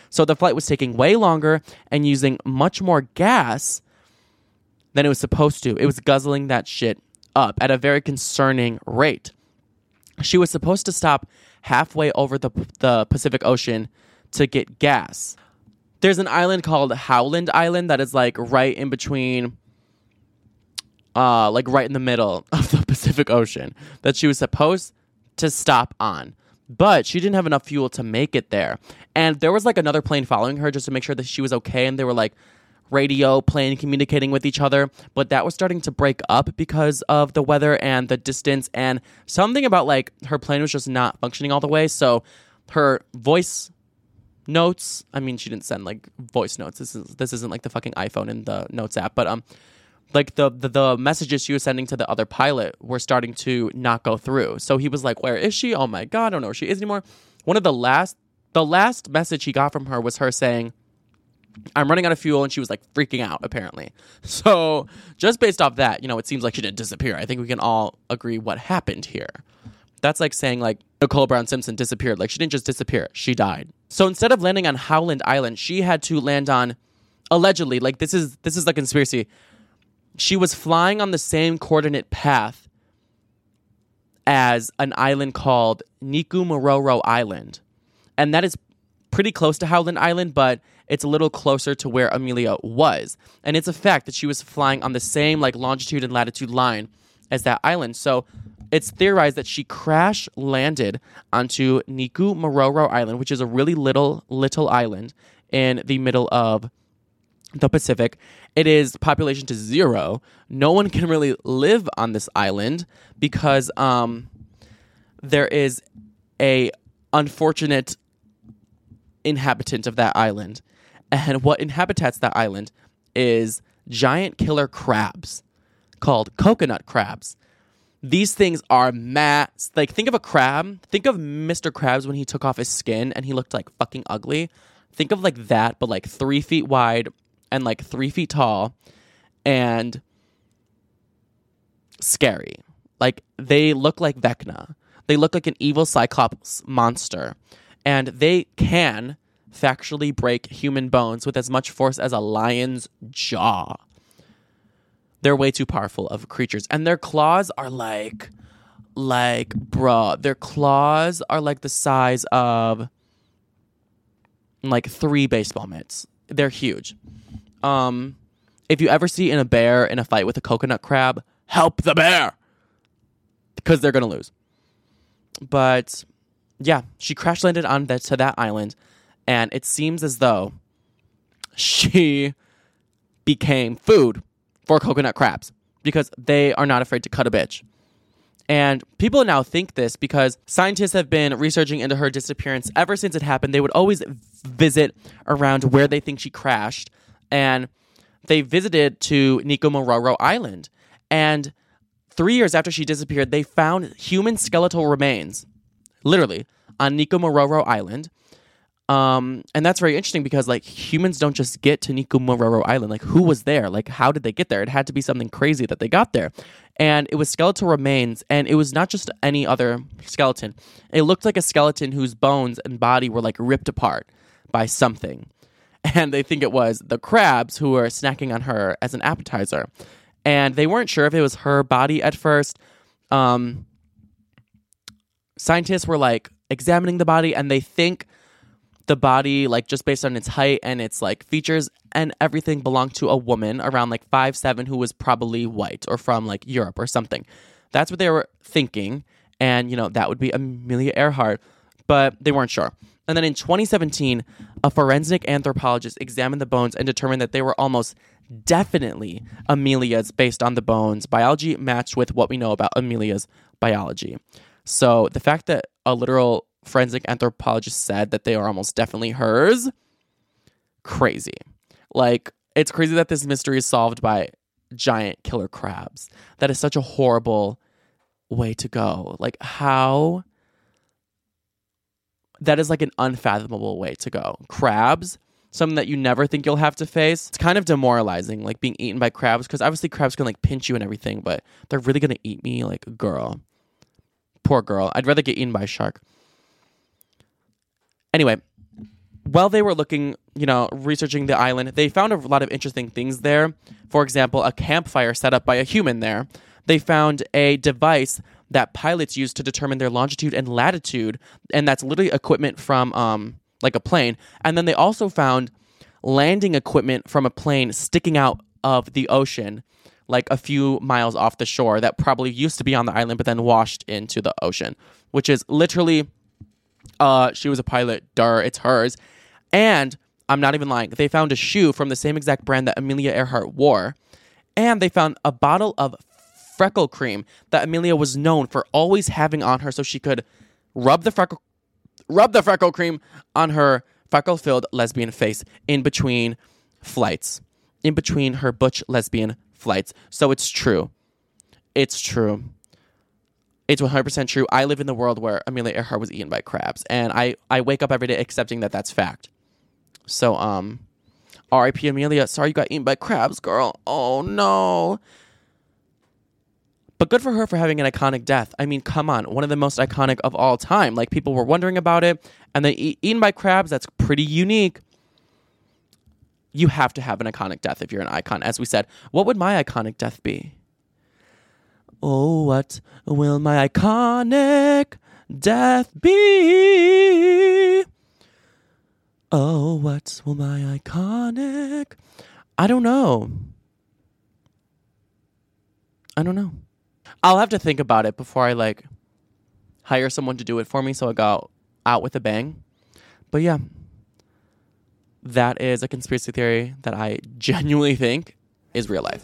So the flight was taking way longer and using much more gas than it was supposed to. It was guzzling that shit up at a very concerning rate. She was supposed to stop halfway over the, the Pacific Ocean to get gas. There's an island called Howland Island that is like right in between uh like right in the middle of the Pacific Ocean that she was supposed to stop on. But she didn't have enough fuel to make it there. And there was like another plane following her just to make sure that she was okay and they were like radio plane communicating with each other, but that was starting to break up because of the weather and the distance and something about like her plane was just not functioning all the way, so her voice notes, I mean she didn't send like voice notes. This is this isn't like the fucking iPhone in the notes app, but um like the, the the messages she was sending to the other pilot were starting to not go through. So he was like, "Where is she? Oh my god, I don't know where she is anymore." One of the last the last message he got from her was her saying, "I'm running out of fuel," and she was like freaking out apparently. So just based off that, you know, it seems like she didn't disappear. I think we can all agree what happened here. That's like saying like Nicole Brown Simpson disappeared. Like she didn't just disappear; she died. So instead of landing on Howland Island, she had to land on allegedly like this is this is the conspiracy she was flying on the same coordinate path as an island called Niku Island. And that is pretty close to Howland Island, but it's a little closer to where Amelia was. And it's a fact that she was flying on the same like longitude and latitude line as that island. So it's theorized that she crash landed onto Niku Island, which is a really little little island in the middle of the Pacific. It is population to zero. No one can really live on this island because um, there is a unfortunate inhabitant of that island, and what inhabits that island is giant killer crabs called coconut crabs. These things are mass. Like, think of a crab. Think of Mr. Krabs when he took off his skin and he looked like fucking ugly. Think of like that, but like three feet wide and like three feet tall and scary. Like they look like Vecna. They look like an evil Cyclops monster. And they can factually break human bones with as much force as a lion's jaw. They're way too powerful of creatures. And their claws are like like bruh. Their claws are like the size of like three baseball mitts. They're huge. Um, if you ever see in a bear in a fight with a coconut crab, help the bear because they're gonna lose. But yeah, she crash landed on that to that island, and it seems as though she became food for coconut crabs because they are not afraid to cut a bitch. And people now think this because scientists have been researching into her disappearance ever since it happened. They would always visit around where they think she crashed and they visited to Nikumaroro Island. And three years after she disappeared, they found human skeletal remains, literally, on Nikumaroro Island. Um, and that's very interesting because like humans don't just get to Nikumaroro Island. Like who was there? Like how did they get there? It had to be something crazy that they got there. And it was skeletal remains, and it was not just any other skeleton. It looked like a skeleton whose bones and body were like ripped apart by something. And they think it was the crabs who were snacking on her as an appetizer. And they weren't sure if it was her body at first. Um, scientists were like examining the body and they think the body like just based on its height and its like features and everything belonged to a woman around like five seven who was probably white or from like Europe or something. That's what they were thinking, and you know that would be Amelia Earhart, but they weren't sure. And then in 2017, a forensic anthropologist examined the bones and determined that they were almost definitely Amelia's based on the bones. Biology matched with what we know about Amelia's biology. So the fact that a literal forensic anthropologist said that they are almost definitely hers, crazy. Like, it's crazy that this mystery is solved by giant killer crabs. That is such a horrible way to go. Like, how. That is like an unfathomable way to go. Crabs, something that you never think you'll have to face. It's kind of demoralizing, like being eaten by crabs, because obviously crabs can like pinch you and everything, but they're really gonna eat me like a girl. Poor girl. I'd rather get eaten by a shark. Anyway, while they were looking, you know, researching the island, they found a lot of interesting things there. For example, a campfire set up by a human there. They found a device that pilots use to determine their longitude and latitude, and that's literally equipment from um like a plane. And then they also found landing equipment from a plane sticking out of the ocean like a few miles off the shore that probably used to be on the island but then washed into the ocean, which is literally uh, she was a pilot. Dar, it's hers. And I'm not even lying. They found a shoe from the same exact brand that Amelia Earhart wore. And they found a bottle of freckle cream that Amelia was known for always having on her so she could rub the freckle rub the freckle cream on her freckle-filled lesbian face in between flights. In between her butch lesbian flights. So it's true. It's true. It's 100% true. I live in the world where Amelia Earhart was eaten by crabs, and I, I wake up every day accepting that that's fact. So, um, R.I.P. Amelia. Sorry you got eaten by crabs, girl. Oh no. But good for her for having an iconic death. I mean, come on, one of the most iconic of all time. Like people were wondering about it, and then eaten by crabs. That's pretty unique. You have to have an iconic death if you're an icon. As we said, what would my iconic death be? Oh, what will my iconic death be? Oh, what will my iconic? I don't know. I don't know. I'll have to think about it before I like hire someone to do it for me so I go out with a bang. But yeah, that is a conspiracy theory that I genuinely think is real life.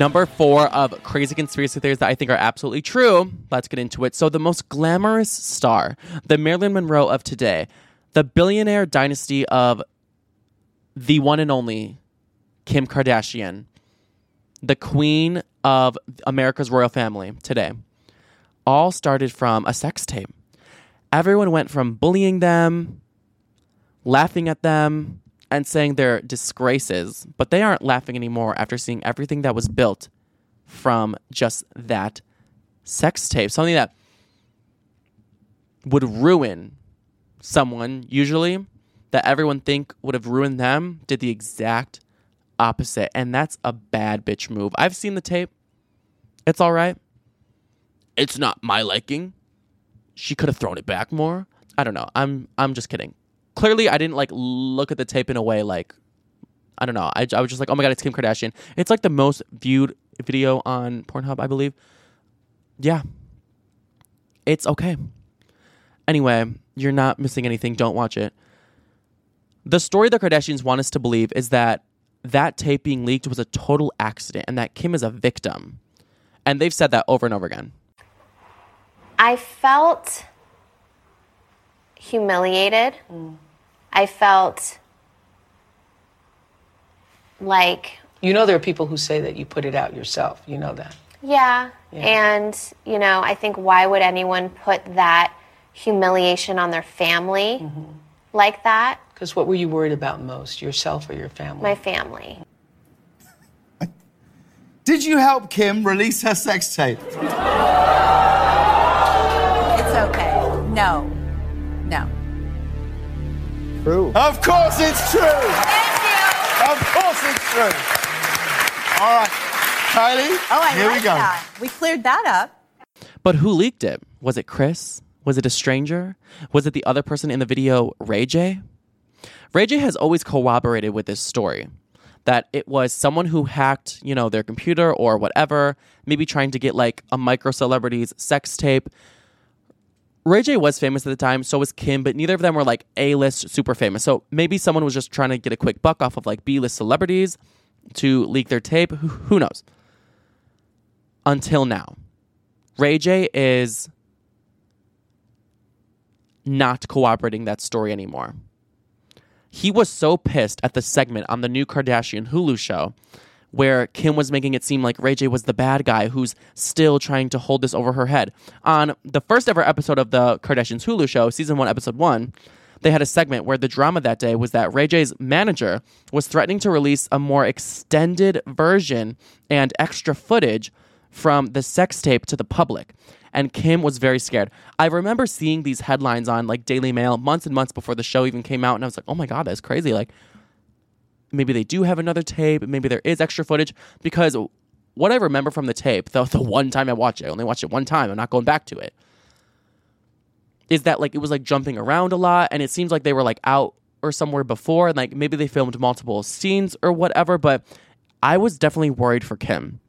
Number four of crazy conspiracy theories that I think are absolutely true. Let's get into it. So, the most glamorous star, the Marilyn Monroe of today, the billionaire dynasty of the one and only Kim Kardashian, the queen of America's royal family today, all started from a sex tape. Everyone went from bullying them, laughing at them, and saying they're disgraces, but they aren't laughing anymore after seeing everything that was built from just that sex tape. Something that would ruin someone, usually, that everyone think would have ruined them, did the exact opposite. And that's a bad bitch move. I've seen the tape. It's all right. It's not my liking. She could have thrown it back more. I don't know. I'm I'm just kidding. Clearly, I didn't like look at the tape in a way like I don't know. I, I was just like, oh my god, it's Kim Kardashian. It's like the most viewed video on Pornhub, I believe. Yeah, it's okay. Anyway, you're not missing anything. Don't watch it. The story the Kardashians want us to believe is that that tape being leaked was a total accident and that Kim is a victim. And they've said that over and over again. I felt humiliated. Mm. I felt like, You know, there are people who say that you put it out yourself. You know that. yeah. And, you know, I think why would anyone put that humiliation on their family mm-hmm. like that? Because what were you worried about most, yourself or your family? My family. Did you help Kim release her sex tape? It's okay. No. No. True. Of course it's true. Thank you. Of course it's true. All right, Kylie. Oh, I here like we go. that. We cleared that up. But who leaked it? Was it Kris? Was it a stranger? Was it the other person in the video, Ray J? Ray J has always corroborated with this story that it was someone who hacked, you know, their computer or whatever, maybe trying to get like a micro celebrity's sex tape. Ray J was famous at the time, so was Kim, but neither of them were like A list super famous. So maybe someone was just trying to get a quick buck off of like B list celebrities to leak their tape. Who, knows? Until now. Ray J is not cooperating that story anymore. He was so pissed at the segment on the new Kardashian Hulu show where Kim was making it seem like Ray J was the bad guy who's still trying to hold this over her head. On the first ever episode of the Kardashians Hulu show, season one, episode one, they had a segment where the drama that day was that Ray J's manager was threatening to release a more extended version and extra footage from the sex tape to the public. And Kim was very scared. I remember seeing these headlines on like Daily Mail months and months before the show even came out, and I was like, oh my God, that's crazy. Like, maybe they do have another tape, maybe there is extra footage. Because what I remember from the tape, the, the one time I watched it, I only watched it one time, I'm not going back to it, is that like it was like jumping around a lot, and it seems like they were like out or somewhere before, and like maybe they filmed multiple scenes or whatever, but I was definitely worried for Kim.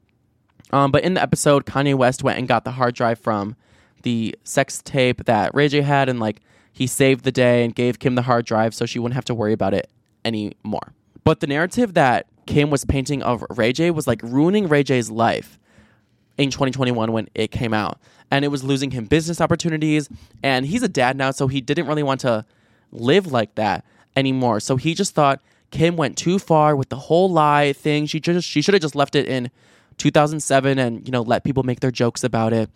Um, but in the episode, Kanye West went and got the hard drive from the sex tape that Ray J had, and like he saved the day and gave Kim the hard drive so she wouldn't have to worry about it anymore. But the narrative that Kim was painting of Ray J was like ruining Ray J's life in 2021 when it came out. And it was losing him business opportunities. And he's a dad now, so he didn't really want to live like that anymore. So he just thought Kim went too far with the whole lie thing. She just she should have just left it in 2007 and you know let people make their jokes about it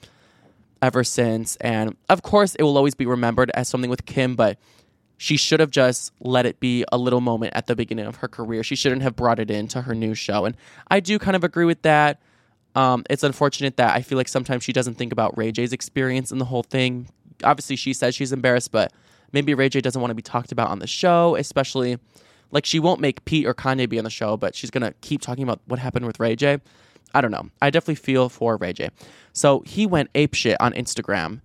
ever since. And of course, it will always be remembered as something with Kim, but she should have just let it be a little moment at the beginning of her career. She shouldn't have brought it into her new show. And I do kind of agree with that. Um, it's unfortunate that I feel like sometimes she doesn't think about Ray J's experience in the whole thing. Obviously, she says she's embarrassed, but maybe Ray J doesn't want to be talked about on the show, especially like she won't make Pete or Kanye be on the show, but she's gonna keep talking about what happened with Ray J. I don't know. I definitely feel for Ray J. So he went apeshit on Instagram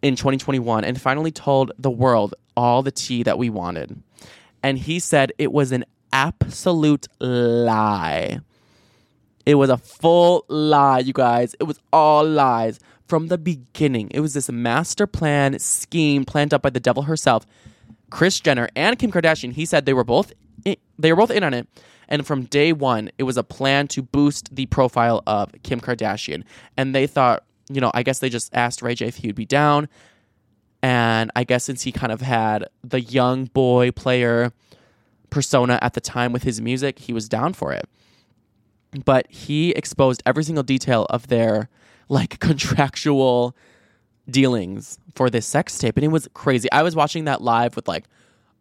in 2021 and finally told the world all the tea that we wanted. And he said it was an absolute lie. It was a full lie, you guys. It was all lies from the beginning. It was this master plan scheme planned up by the devil herself. Kris Jenner and Kim Kardashian, he said they were both in, they were both in on it. And from day one, it was a plan to boost the profile of Kim Kardashian. And they thought, you know, I guess they just asked Ray J if he would be down. And I guess since he kind of had the young boy player persona at the time with his music, he was down for it. But he exposed every single detail of their like contractual dealings for this sex tape. And it was crazy. I was watching that live with like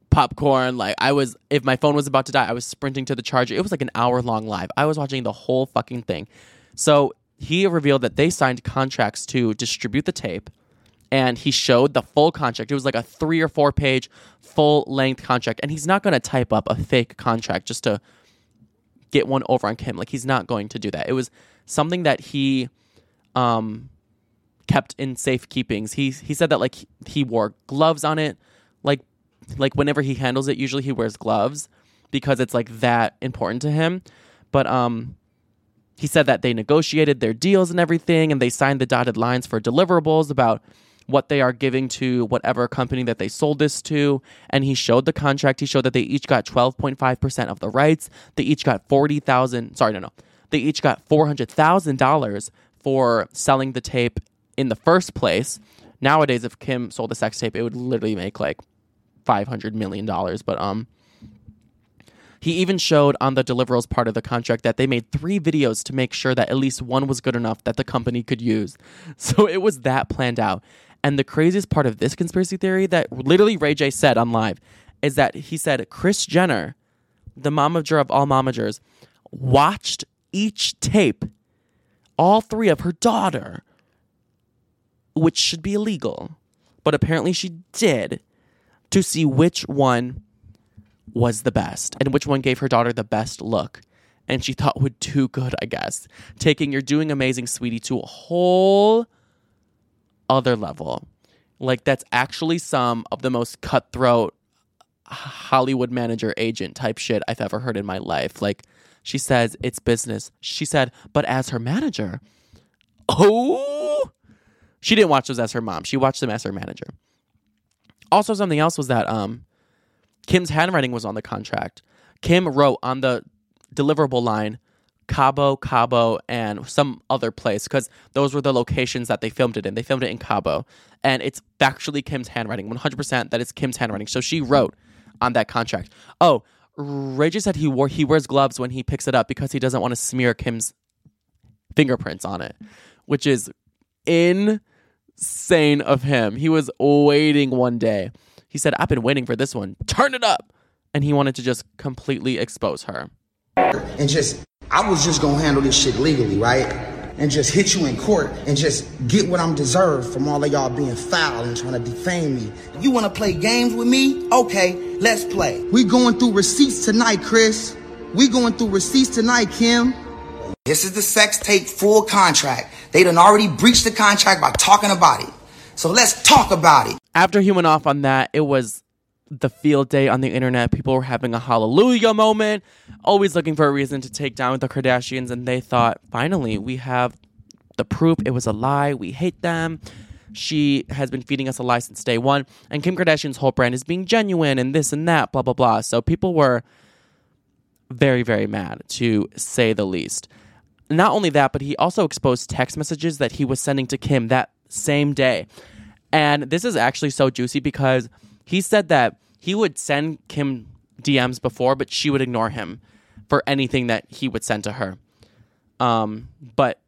popcorn. Like I was, if my phone was about to die, I was sprinting to the charger. It was like an hour long live. I was watching the whole fucking thing. So he revealed that they signed contracts to distribute the tape and he showed the full contract. It was like a three or four page full length contract. And he's not going to type up a fake contract just to get one over on Kim. Like he's not going to do that. It was something that he um kept in safekeepings. He he said that like he wore gloves on it. Like like whenever he handles it, usually he wears gloves because it's like that important to him. But um he said that they negotiated their deals and everything and they signed the dotted lines for deliverables about what they are giving to whatever company that they sold this to. And he showed the contract. He showed that they each got 12.5% of the rights. They each got 40,000 sorry no no. They each got $400,000 for selling the tape in the first place. Nowadays if Kim sold a sex tape it would literally make like 500 million dollars. But um he even showed on the deliverables part of the contract that they made three videos to make sure that at least one was good enough that the company could use. So it was that planned out. And the craziest part of this conspiracy theory that literally Ray J said on live is that he said Kris Jenner, the momager of all momagers, watched each tape, all three of her daughter, which should be illegal, but apparently she did, to see which one was the best and which one gave her daughter the best look. And she thought would do good i guess. Taking you're doing amazing sweetie to a whole other level. Like that's actually some of the most cutthroat hollywood manager agent type shit i've ever heard in my life. Like she says it's business. She said but as her manager. Oh! She didn't watch those as her mom. She watched them as her manager. Also something else was that um Kim's handwriting was on the contract. Kim wrote on the deliverable line Cabo, Cabo, and some other place because those were the locations that they filmed it in. They filmed it in Cabo. And it's actually Kim's handwriting, 100% that it's Kim's handwriting. So she wrote on that contract. Oh, J said he wore he wears gloves when he picks it up because he doesn't want to smear Kim's fingerprints on it, which is insane of him. He was waiting one day. He said, I've been waiting for this one. Turn it up. And he wanted to just completely expose her. and just I was just gonna handle this shit legally, right? And just hit you in court and just get what I'm deserved from all of y'all being foul and trying to defame me. You wanna play games with me? Okay, let's play. We going through receipts tonight, Kris. We going through receipts tonight, Kim. This is the sex tape full contract. They done already breached the contract by talking about it. So let's talk about it. After he went off on that, it was the field day on the internet. People were having a hallelujah moment, always looking for a reason to take down the Kardashians. And they thought, finally, we have the proof it was a lie. We hate them. She has been feeding us a lie since day one. And Kim Kardashian's whole brand is being genuine and this and that, blah, blah, blah. So people were very, very mad, to say the least. Not only that, but he also exposed text messages that he was sending to Kim that same day. And this is actually so juicy because he said that he would send Kim DMs before, but she would ignore him for anything that he would send to her. Um, but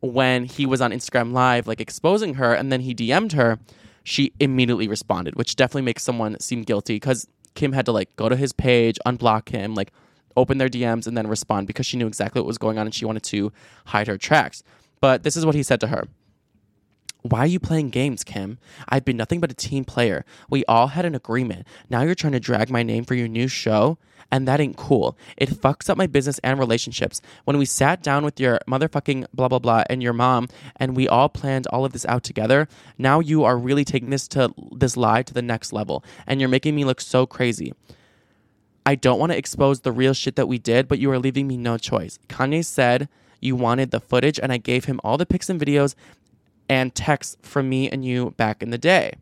when he was on Instagram Live, like exposing her, and then he DM'd her, she immediately responded, which definitely makes someone seem guilty because Kim had to like go to his page, unblock him, like open their DMs, and then respond because she knew exactly what was going on and she wanted to hide her tracks. But this is what he said to her. Why are you playing games, Kim? I've been nothing but a team player. We all had an agreement. Now you're trying to drag my name for your new show? And that ain't cool. It fucks up my business and relationships. When we sat down with your motherfucking blah blah blah and your mom and we all planned all of this out together, now you are really taking this to this lie to the next level and you're making me look so crazy. I don't want to expose the real shit that we did, but you are leaving me no choice. Kanye said you wanted the footage, and I gave him all the pics and videos and texts from me and you back in the day.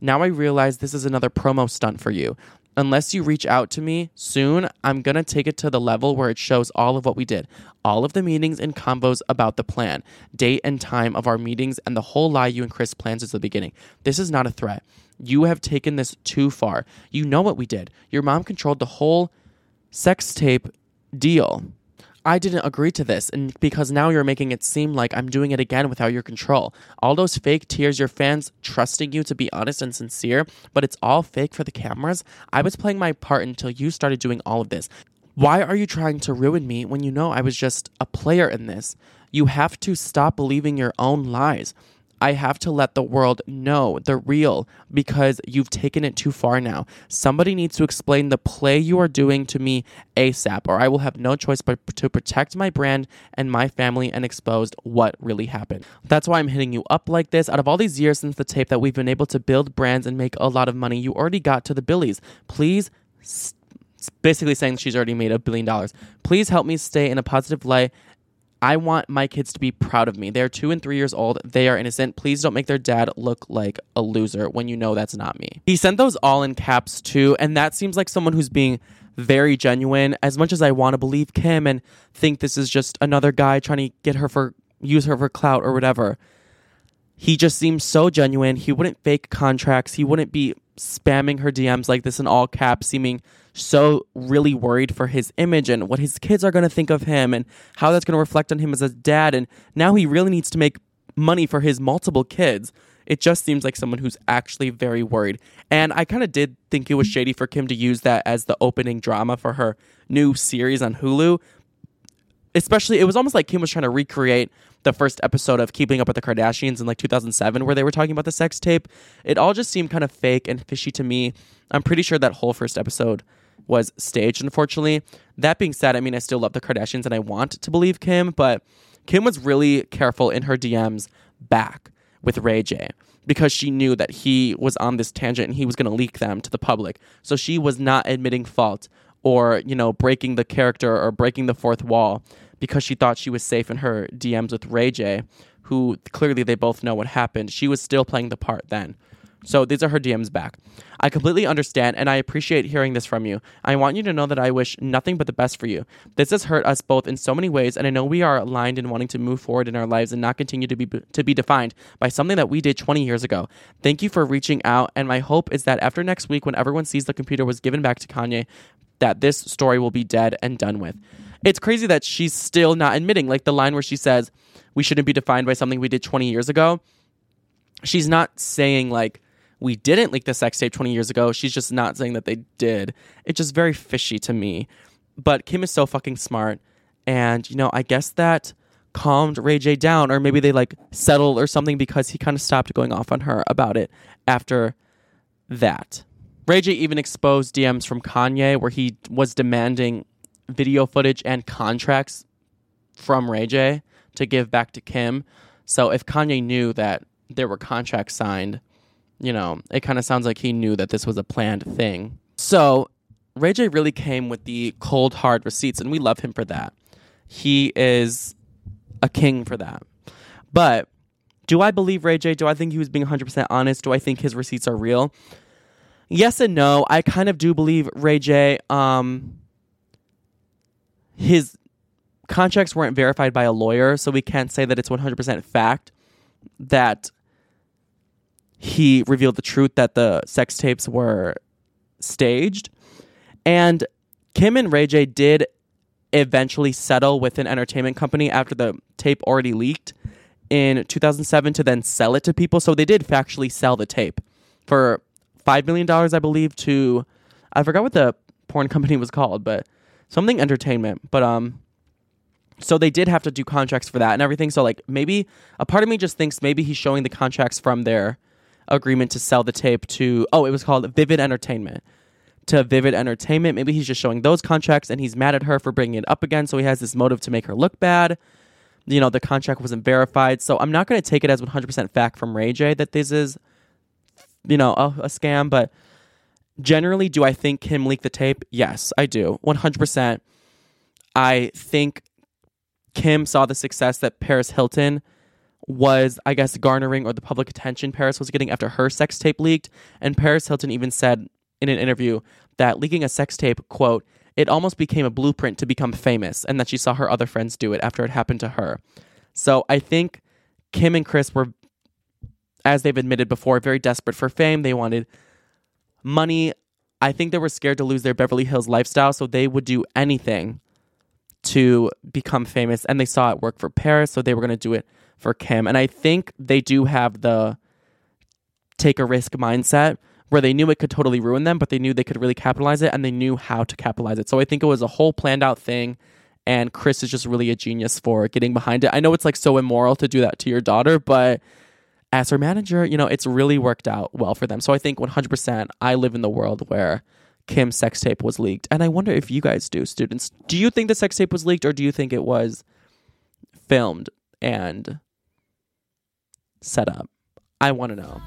Now I realize this is another promo stunt for you. Unless you reach out to me soon, I'm going to take it to the level where it shows all of what we did. All of the meetings and combos about the plan, date and time of our meetings, and the whole lie you and Kris planned since the beginning. This is not a threat. You have taken this too far. You know what we did. Your mom controlled the whole sex tape deal. I didn't agree to this, and because now you're making it seem like I'm doing it again without your control. All those fake tears, your fans trusting you to be honest and sincere, but it's all fake for the cameras. I was playing my part until you started doing all of this. Why are you trying to ruin me when you know I was just a player in this? You have to stop believing your own lies. I have to let the world know the real because you've taken it too far now. Somebody needs to explain the play you are doing to me ASAP, or I will have no choice but to protect my brand and my family and expose what really happened. That's why I'm hitting you up like this. Out of all these years since the tape that we've been able to build brands and make a lot of money, you already got to the billies. Please. s- Basically, saying she's already made a billion dollars. Please help me stay in a positive light I want my kids to be proud of me. They're two and three years old. They are innocent. Please don't make their dad look like a loser when you know that's not me. He sent those all in caps too, and that seems like someone who's being very genuine. As much as I want to believe Kim and think this is just another guy trying to get her for use her for clout or whatever, he just seems so genuine. He wouldn't fake contracts. He wouldn't be spamming her DMs like this in all caps, seeming so really worried for his image and what his kids are going to think of him and how that's going to reflect on him as a dad. And now he really needs to make money for his multiple kids. It just seems like someone who's actually very worried. And I kind of did think it was shady for Kim to use that as the opening drama for her new series on Hulu especially it was almost like Kim was trying to recreate the first episode of Keeping Up with the Kardashians in like 2007 where they were talking about the sex tape. It all just seemed kind of fake and fishy to me. I'm pretty sure that whole first episode was staged unfortunately. That being said, I mean I still love the Kardashians and I want to believe Kim, but Kim was really careful in her DMs back with Ray J because she knew that he was on this tangent and he was going to leak them to the public. So she was not admitting fault or, you know, breaking the character or breaking the fourth wall because she thought she was safe in her DMs with Ray J, who clearly they both know what happened. She was still playing the part then. So these are her DMs back. I completely understand and I appreciate hearing this from you. I want you to know that I wish nothing but the best for you. This has hurt us both in so many ways and I know we are aligned in wanting to move forward in our lives and not continue to be to be defined by something that we did 20 years ago. Thank you for reaching out and my hope is that after next week when everyone sees the computer was given back to Kanye that this story will be dead and done with. It's crazy that she's still not admitting like the line where she says we shouldn't be defined by something we did 20 years ago. She's not saying like we didn't leak the sex tape 20 years ago. She's just not saying that they did. It's just very fishy to me. But Kim is so fucking smart. And, you know, I guess that calmed Ray J down, or maybe they like settled or something because he kind of stopped going off on her about it after that. Ray J even exposed DMs from Kanye where he was demanding video footage and contracts from Ray J to give back to Kim. So if Kanye knew that there were contracts signed, you know, it kind of sounds like he knew that this was a planned thing. So Ray J really came with the cold hard receipts, and we love him for that. He is a king for that. But do I believe Ray J? Do I think he was being 100% honest? Do I think his receipts are real? Yes and no. I kind of do believe Ray J. Um, his contracts weren't verified by a lawyer, so we can't say that it's 100% fact that he revealed the truth that the sex tapes were staged. And Kim and Ray J did eventually settle with an entertainment company after the tape already leaked in 2007 to then sell it to people. So they did factually sell the tape for $5 million, I believe, to, I forgot what the porn company was called, but something entertainment. But, um, so they did have to do contracts for that and everything. So like maybe a part of me just thinks maybe he's showing the contracts from their agreement to sell the tape to oh it was called Vivid Entertainment to Vivid Entertainment. Maybe he's just showing those contracts and he's mad at her for bringing it up again. So he has this motive to make her look bad. You know the contract wasn't verified, so I'm not going to take it as 100% fact from Ray J that this is you know a, a scam. But generally, do I think Kim leaked the tape? Yes, I do, 100%. I think Kim saw the success that Paris Hilton was, I guess, garnering or the public attention Paris was getting after her sex tape leaked. And Paris Hilton even said in an interview that leaking a sex tape, quote, it almost became a blueprint to become famous, and that she saw her other friends do it after it happened to her. So I think Kim and Kris were, as they've admitted before, very desperate for fame. They wanted money. I think they were scared to lose their Beverly Hills lifestyle, so they would do anything to become famous and they saw it work for Paris so they were going to do it for Kim. And I think they do have the take a risk mindset where they knew it could totally ruin them but they knew they could really capitalize it and they knew how to capitalize it. So I think it was a whole planned out thing and Kris is just really a genius for getting behind it. I know it's like so immoral to do that to your daughter but as her manager, you know, it's really worked out well for them. So I think 100% I live in the world where Kim's sex tape was leaked. And I wonder if you guys do, students. Do you think the sex tape was leaked or do you think it was filmed and set up? I want to know.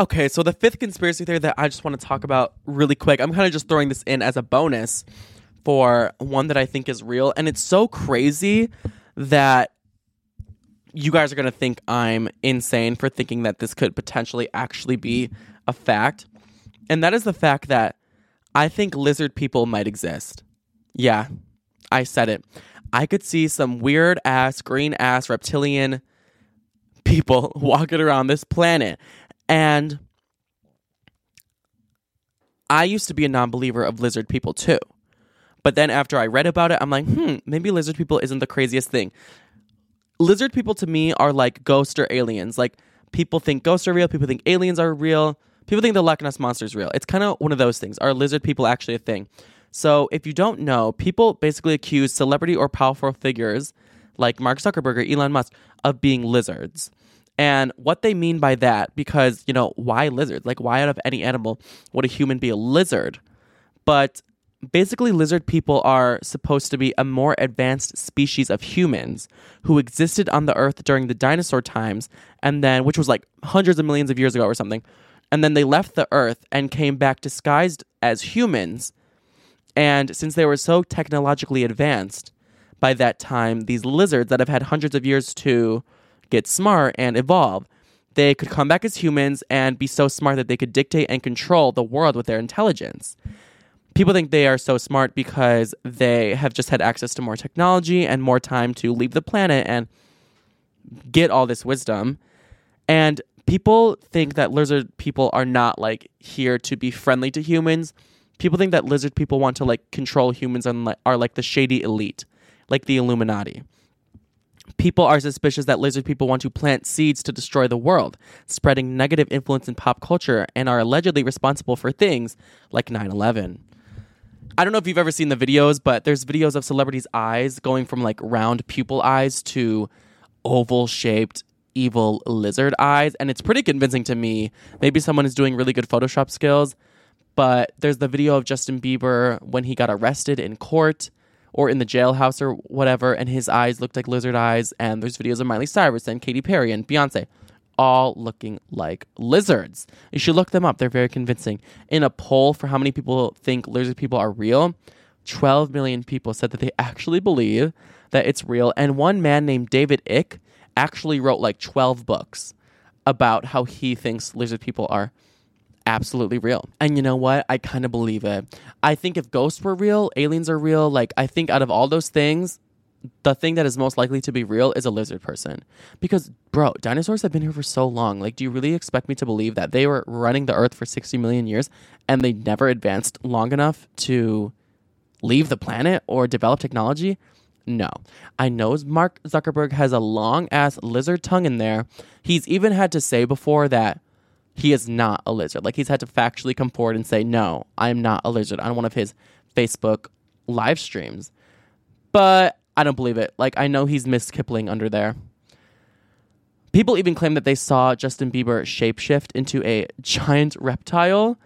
Okay, so the fifth conspiracy theory that I just want to talk about really quick, I'm kind of just throwing this in as a bonus for one that I think is real. And it's so crazy that you guys are going to think I'm insane for thinking that this could potentially actually be a fact. And that is the fact that I think lizard people might exist. Yeah, I said it. I could see some weird ass, green ass reptilian people walking around this planet. And I used to be a non believer of lizard people too. But then after I read about it, I'm like, hmm, maybe lizard people isn't the craziest thing. Lizard people to me are like ghosts or aliens. Like people think ghosts are real, people think aliens are real, people think the Loch Ness monster is real. It's kind of one of those things. Are lizard people actually a thing? So if you don't know, people basically accuse celebrity or powerful figures like Mark Zuckerberg or Elon Musk of being lizards. And what they mean by that, because, you know, why lizards? Like, why out of any animal would a human be a lizard? But basically, lizard people are supposed to be a more advanced species of humans who existed on the earth during the dinosaur times, and then, which was like hundreds of millions of years ago or something. And then they left the earth and came back disguised as humans. And since they were so technologically advanced by that time, these lizards that have had hundreds of years to get smart and evolve, they could come back as humans and be so smart that they could dictate and control the world with their intelligence. People think they are so smart because they have just had access to more technology and more time to leave the planet and get all this wisdom. And people think that lizard people are not like here to be friendly to humans. People think that lizard people want to like control humans and like, are like the shady elite, like the Illuminati. People are suspicious that lizard people want to plant seeds to destroy the world, spreading negative influence in pop culture, and are allegedly responsible for things like 9 11. I don't know if you've ever seen the videos, but there's videos of celebrities' eyes going from like round pupil eyes to oval shaped evil lizard eyes, and it's pretty convincing to me. Maybe someone is doing really good Photoshop skills, but there's the video of Justin Bieber when he got arrested in court or in the jailhouse or whatever, and his eyes looked like lizard eyes. And there's videos of Miley Cyrus and Katy Perry and Beyonce, all looking like lizards. You should look them up; they're very convincing. In a poll for how many people think lizard people are real, 12 million people said that they actually believe that it's real. And one man named David Icke actually wrote like 12 books about how he thinks lizard people are absolutely real. And you know what? I kind of believe it. I think if ghosts were real, aliens are real, like I think out of all those things, the thing that is most likely to be real is a lizard person. Because bro, dinosaurs have been here for so long. Like do you really expect me to believe that they were running the earth for 60 million years and they never advanced long enough to leave the planet or develop technology? No. I know Mark Zuckerberg has a long ass lizard tongue in there. He's even had to say before that he is not a lizard. Like he's had to factually come forward and say, no, I am not a lizard on one of his Facebook live streams. But I don't believe it. Like I know he's Miss Kipling under there. People even claim that they saw Justin Bieber shapeshift into a giant reptile,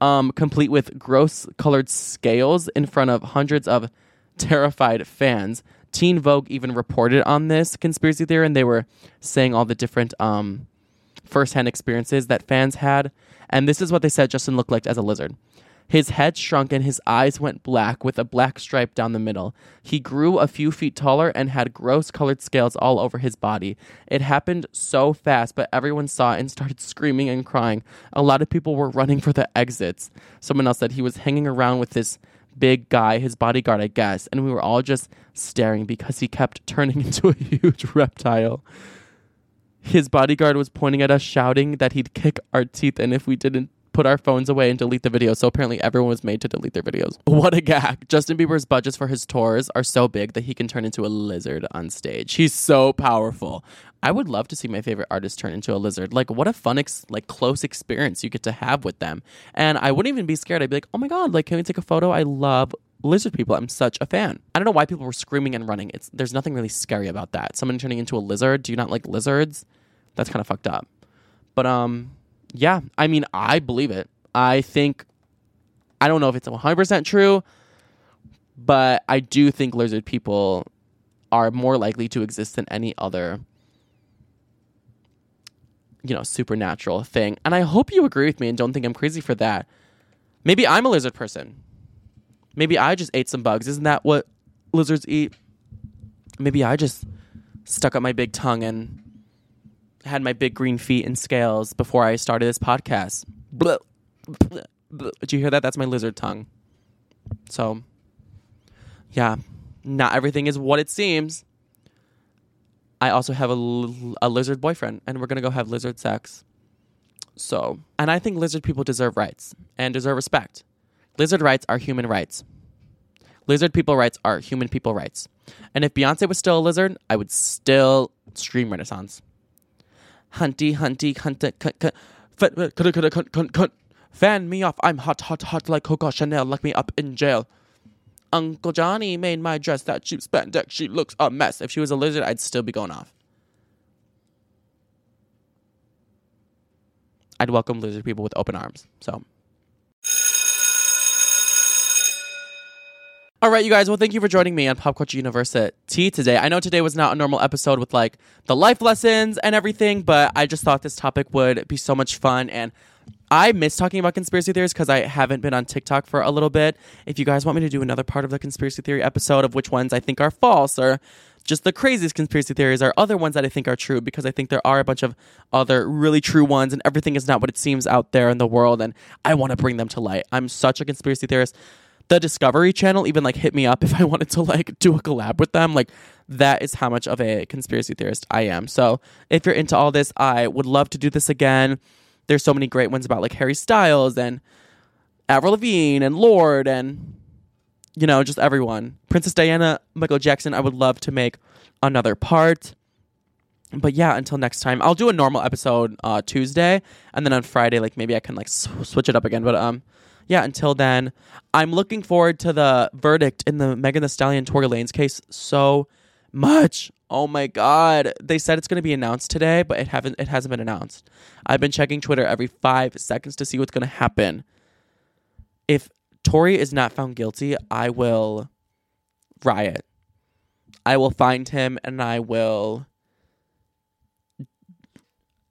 um, complete with gross colored scales in front of hundreds of terrified fans. Teen Vogue even reported on this conspiracy theory, and they were saying all the different um, firsthand experiences that fans had. And this is what they said Justin looked like as a lizard. His head shrunk and his eyes went black with a black stripe down the middle. He grew a few feet taller and had gross colored scales all over his body. It happened so fast, but everyone saw it and started screaming and crying. A lot of people were running for the exits. Someone else said he was hanging around with this big guy, his bodyguard, I guess, and we were all just staring because he kept turning into a huge reptile. His bodyguard was pointing at us, shouting that he'd kick our teeth in if we didn't put our phones away and delete the video. So apparently, everyone was made to delete their videos. What a gag. Justin Bieber's budgets for his tours are so big that he can turn into a lizard on stage. He's so powerful. I would love to see my favorite artist turn into a lizard. Like, what a fun, ex- like, close experience you get to have with them. And I wouldn't even be scared. I'd be like, oh my God, like, can we take a photo? I love lizard people. I'm such a fan. I don't know why people were screaming and running. It's There's nothing really scary about that. Someone turning into a lizard. Do you not like lizards? That's kind of fucked up. But, um, yeah, I mean, I believe it. I think, I don't know if it's 100% true, but I do think lizard people are more likely to exist than any other, you know, supernatural thing. And I hope you agree with me and don't think I'm crazy for that. Maybe I'm a lizard person. Maybe I just ate some bugs. Isn't that what lizards eat? Maybe I just stuck up my big tongue and had my big green feet and scales before I started this podcast. Blah, blah, blah. Did you hear that? That's my lizard tongue. So, yeah, not everything is what it seems. I also have a, lizard boyfriend, and we're gonna go have lizard sex. So, and I think lizard people deserve rights and deserve respect. Lizard rights are human rights. Lizard people rights are human people rights. And if Beyonce was still a lizard, I would still stream Renaissance. Hunty, hunty, hunt, fit, fit, cunt, cunt, cunt, cunt, cunt. Fan me off. I'm hot, hot, hot like Coco Chanel. Lock me up in jail. Uncle Johnny made my dress that cheap spandex. She looks a mess. If she was a lizard, I'd still be going off. I'd welcome lizard people with open arms. So. All right, you guys. Well, thank you for joining me on Pop Culture University today. I know today was not a normal episode with like the life lessons and everything, but I just thought this topic would be so much fun. And I miss talking about conspiracy theories because I haven't been on TikTok for a little bit. If you guys want me to do another part of the conspiracy theory episode of which ones I think are false or just the craziest conspiracy theories are other ones that I think are true because I think there are a bunch of other really true ones and everything is not what it seems out there in the world and I want to bring them to light. I'm such a conspiracy theorist. The Discovery Channel even like hit me up if I wanted to like do a collab with them. Like that is how much of a conspiracy theorist I am. So if you're into all this, I would love to do this again. There's so many great ones about like Harry Styles and Avril Lavigne and Lorde and you know, just everyone. Princess Diana, Michael Jackson, I would love to make another part. But yeah, until next time, I'll do a normal episode uh, Tuesday, and then on Friday, like maybe I can like sw- switch it up again. But um, yeah, until then, I'm looking forward to the verdict in the Megan Thee Stallion Tory Lanez case so much. Oh my god, they said it's going to be announced today, but it haven't. It hasn't been announced. I've been checking Twitter every five seconds to see what's going to happen. If Tory is not found guilty, I will riot. I will find him and I will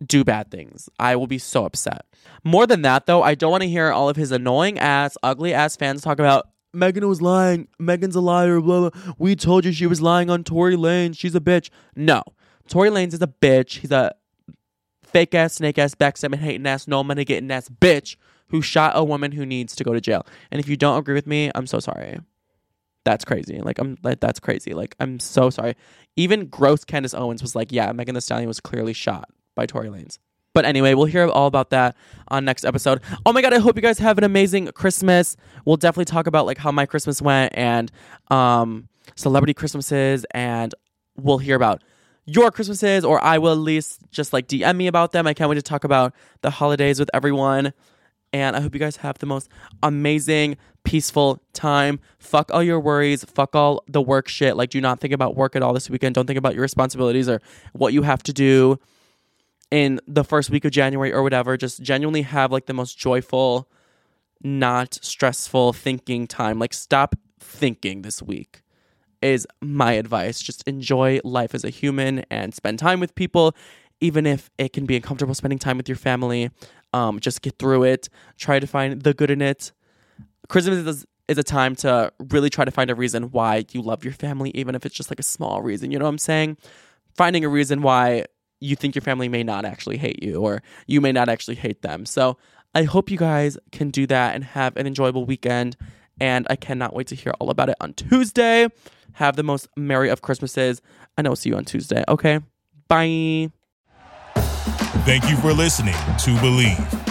do bad things. I will be so upset. More than that, though, I don't want to hear all of his annoying ass, ugly ass fans talk about Megan was lying. Megan's a liar. Blah, blah. We told you she was lying on Tory Lanez. She's a bitch. No, Tory Lanez is a bitch. He's a fake ass, snake ass, backstabbing, hating ass, no money getting ass bitch who shot a woman who needs to go to jail. And if you don't agree with me, I'm so sorry. That's crazy. Like I'm like that's crazy. Like I'm so sorry. Even gross Candace Owens was like, yeah, Megan Thee Stallion was clearly shot by Tory Lanez. But anyway, we'll hear all about that on next episode. Oh my god, I hope you guys have an amazing Christmas. We'll definitely talk about like how my Christmas went and um celebrity Christmases and we'll hear about your Christmases or I will at least just like DM me about them. I can't wait to talk about the holidays with everyone. And I hope you guys have the most amazing, peaceful time. Fuck all your worries. Fuck all the work shit. Like, do not think about work at all this weekend. Don't think about your responsibilities or what you have to do in the first week of January or whatever. Just genuinely have like the most joyful, not stressful thinking time. Like, stop thinking this week is my advice. Just enjoy life as a human and spend time with people, even if it can be uncomfortable spending time with your family. Um, just get through it. Try to find the good in it. Christmas is, is a time to really try to find a reason why you love your family, even if it's just like a small reason. You know what I'm saying? Finding a reason why you think your family may not actually hate you or you may not actually hate them. So I hope you guys can do that and have an enjoyable weekend And I cannot wait to hear all about it on Tuesday. Have the most merry of Christmases. And I'll see you on Tuesday. Okay. Bye. Thank you for listening to Bleav.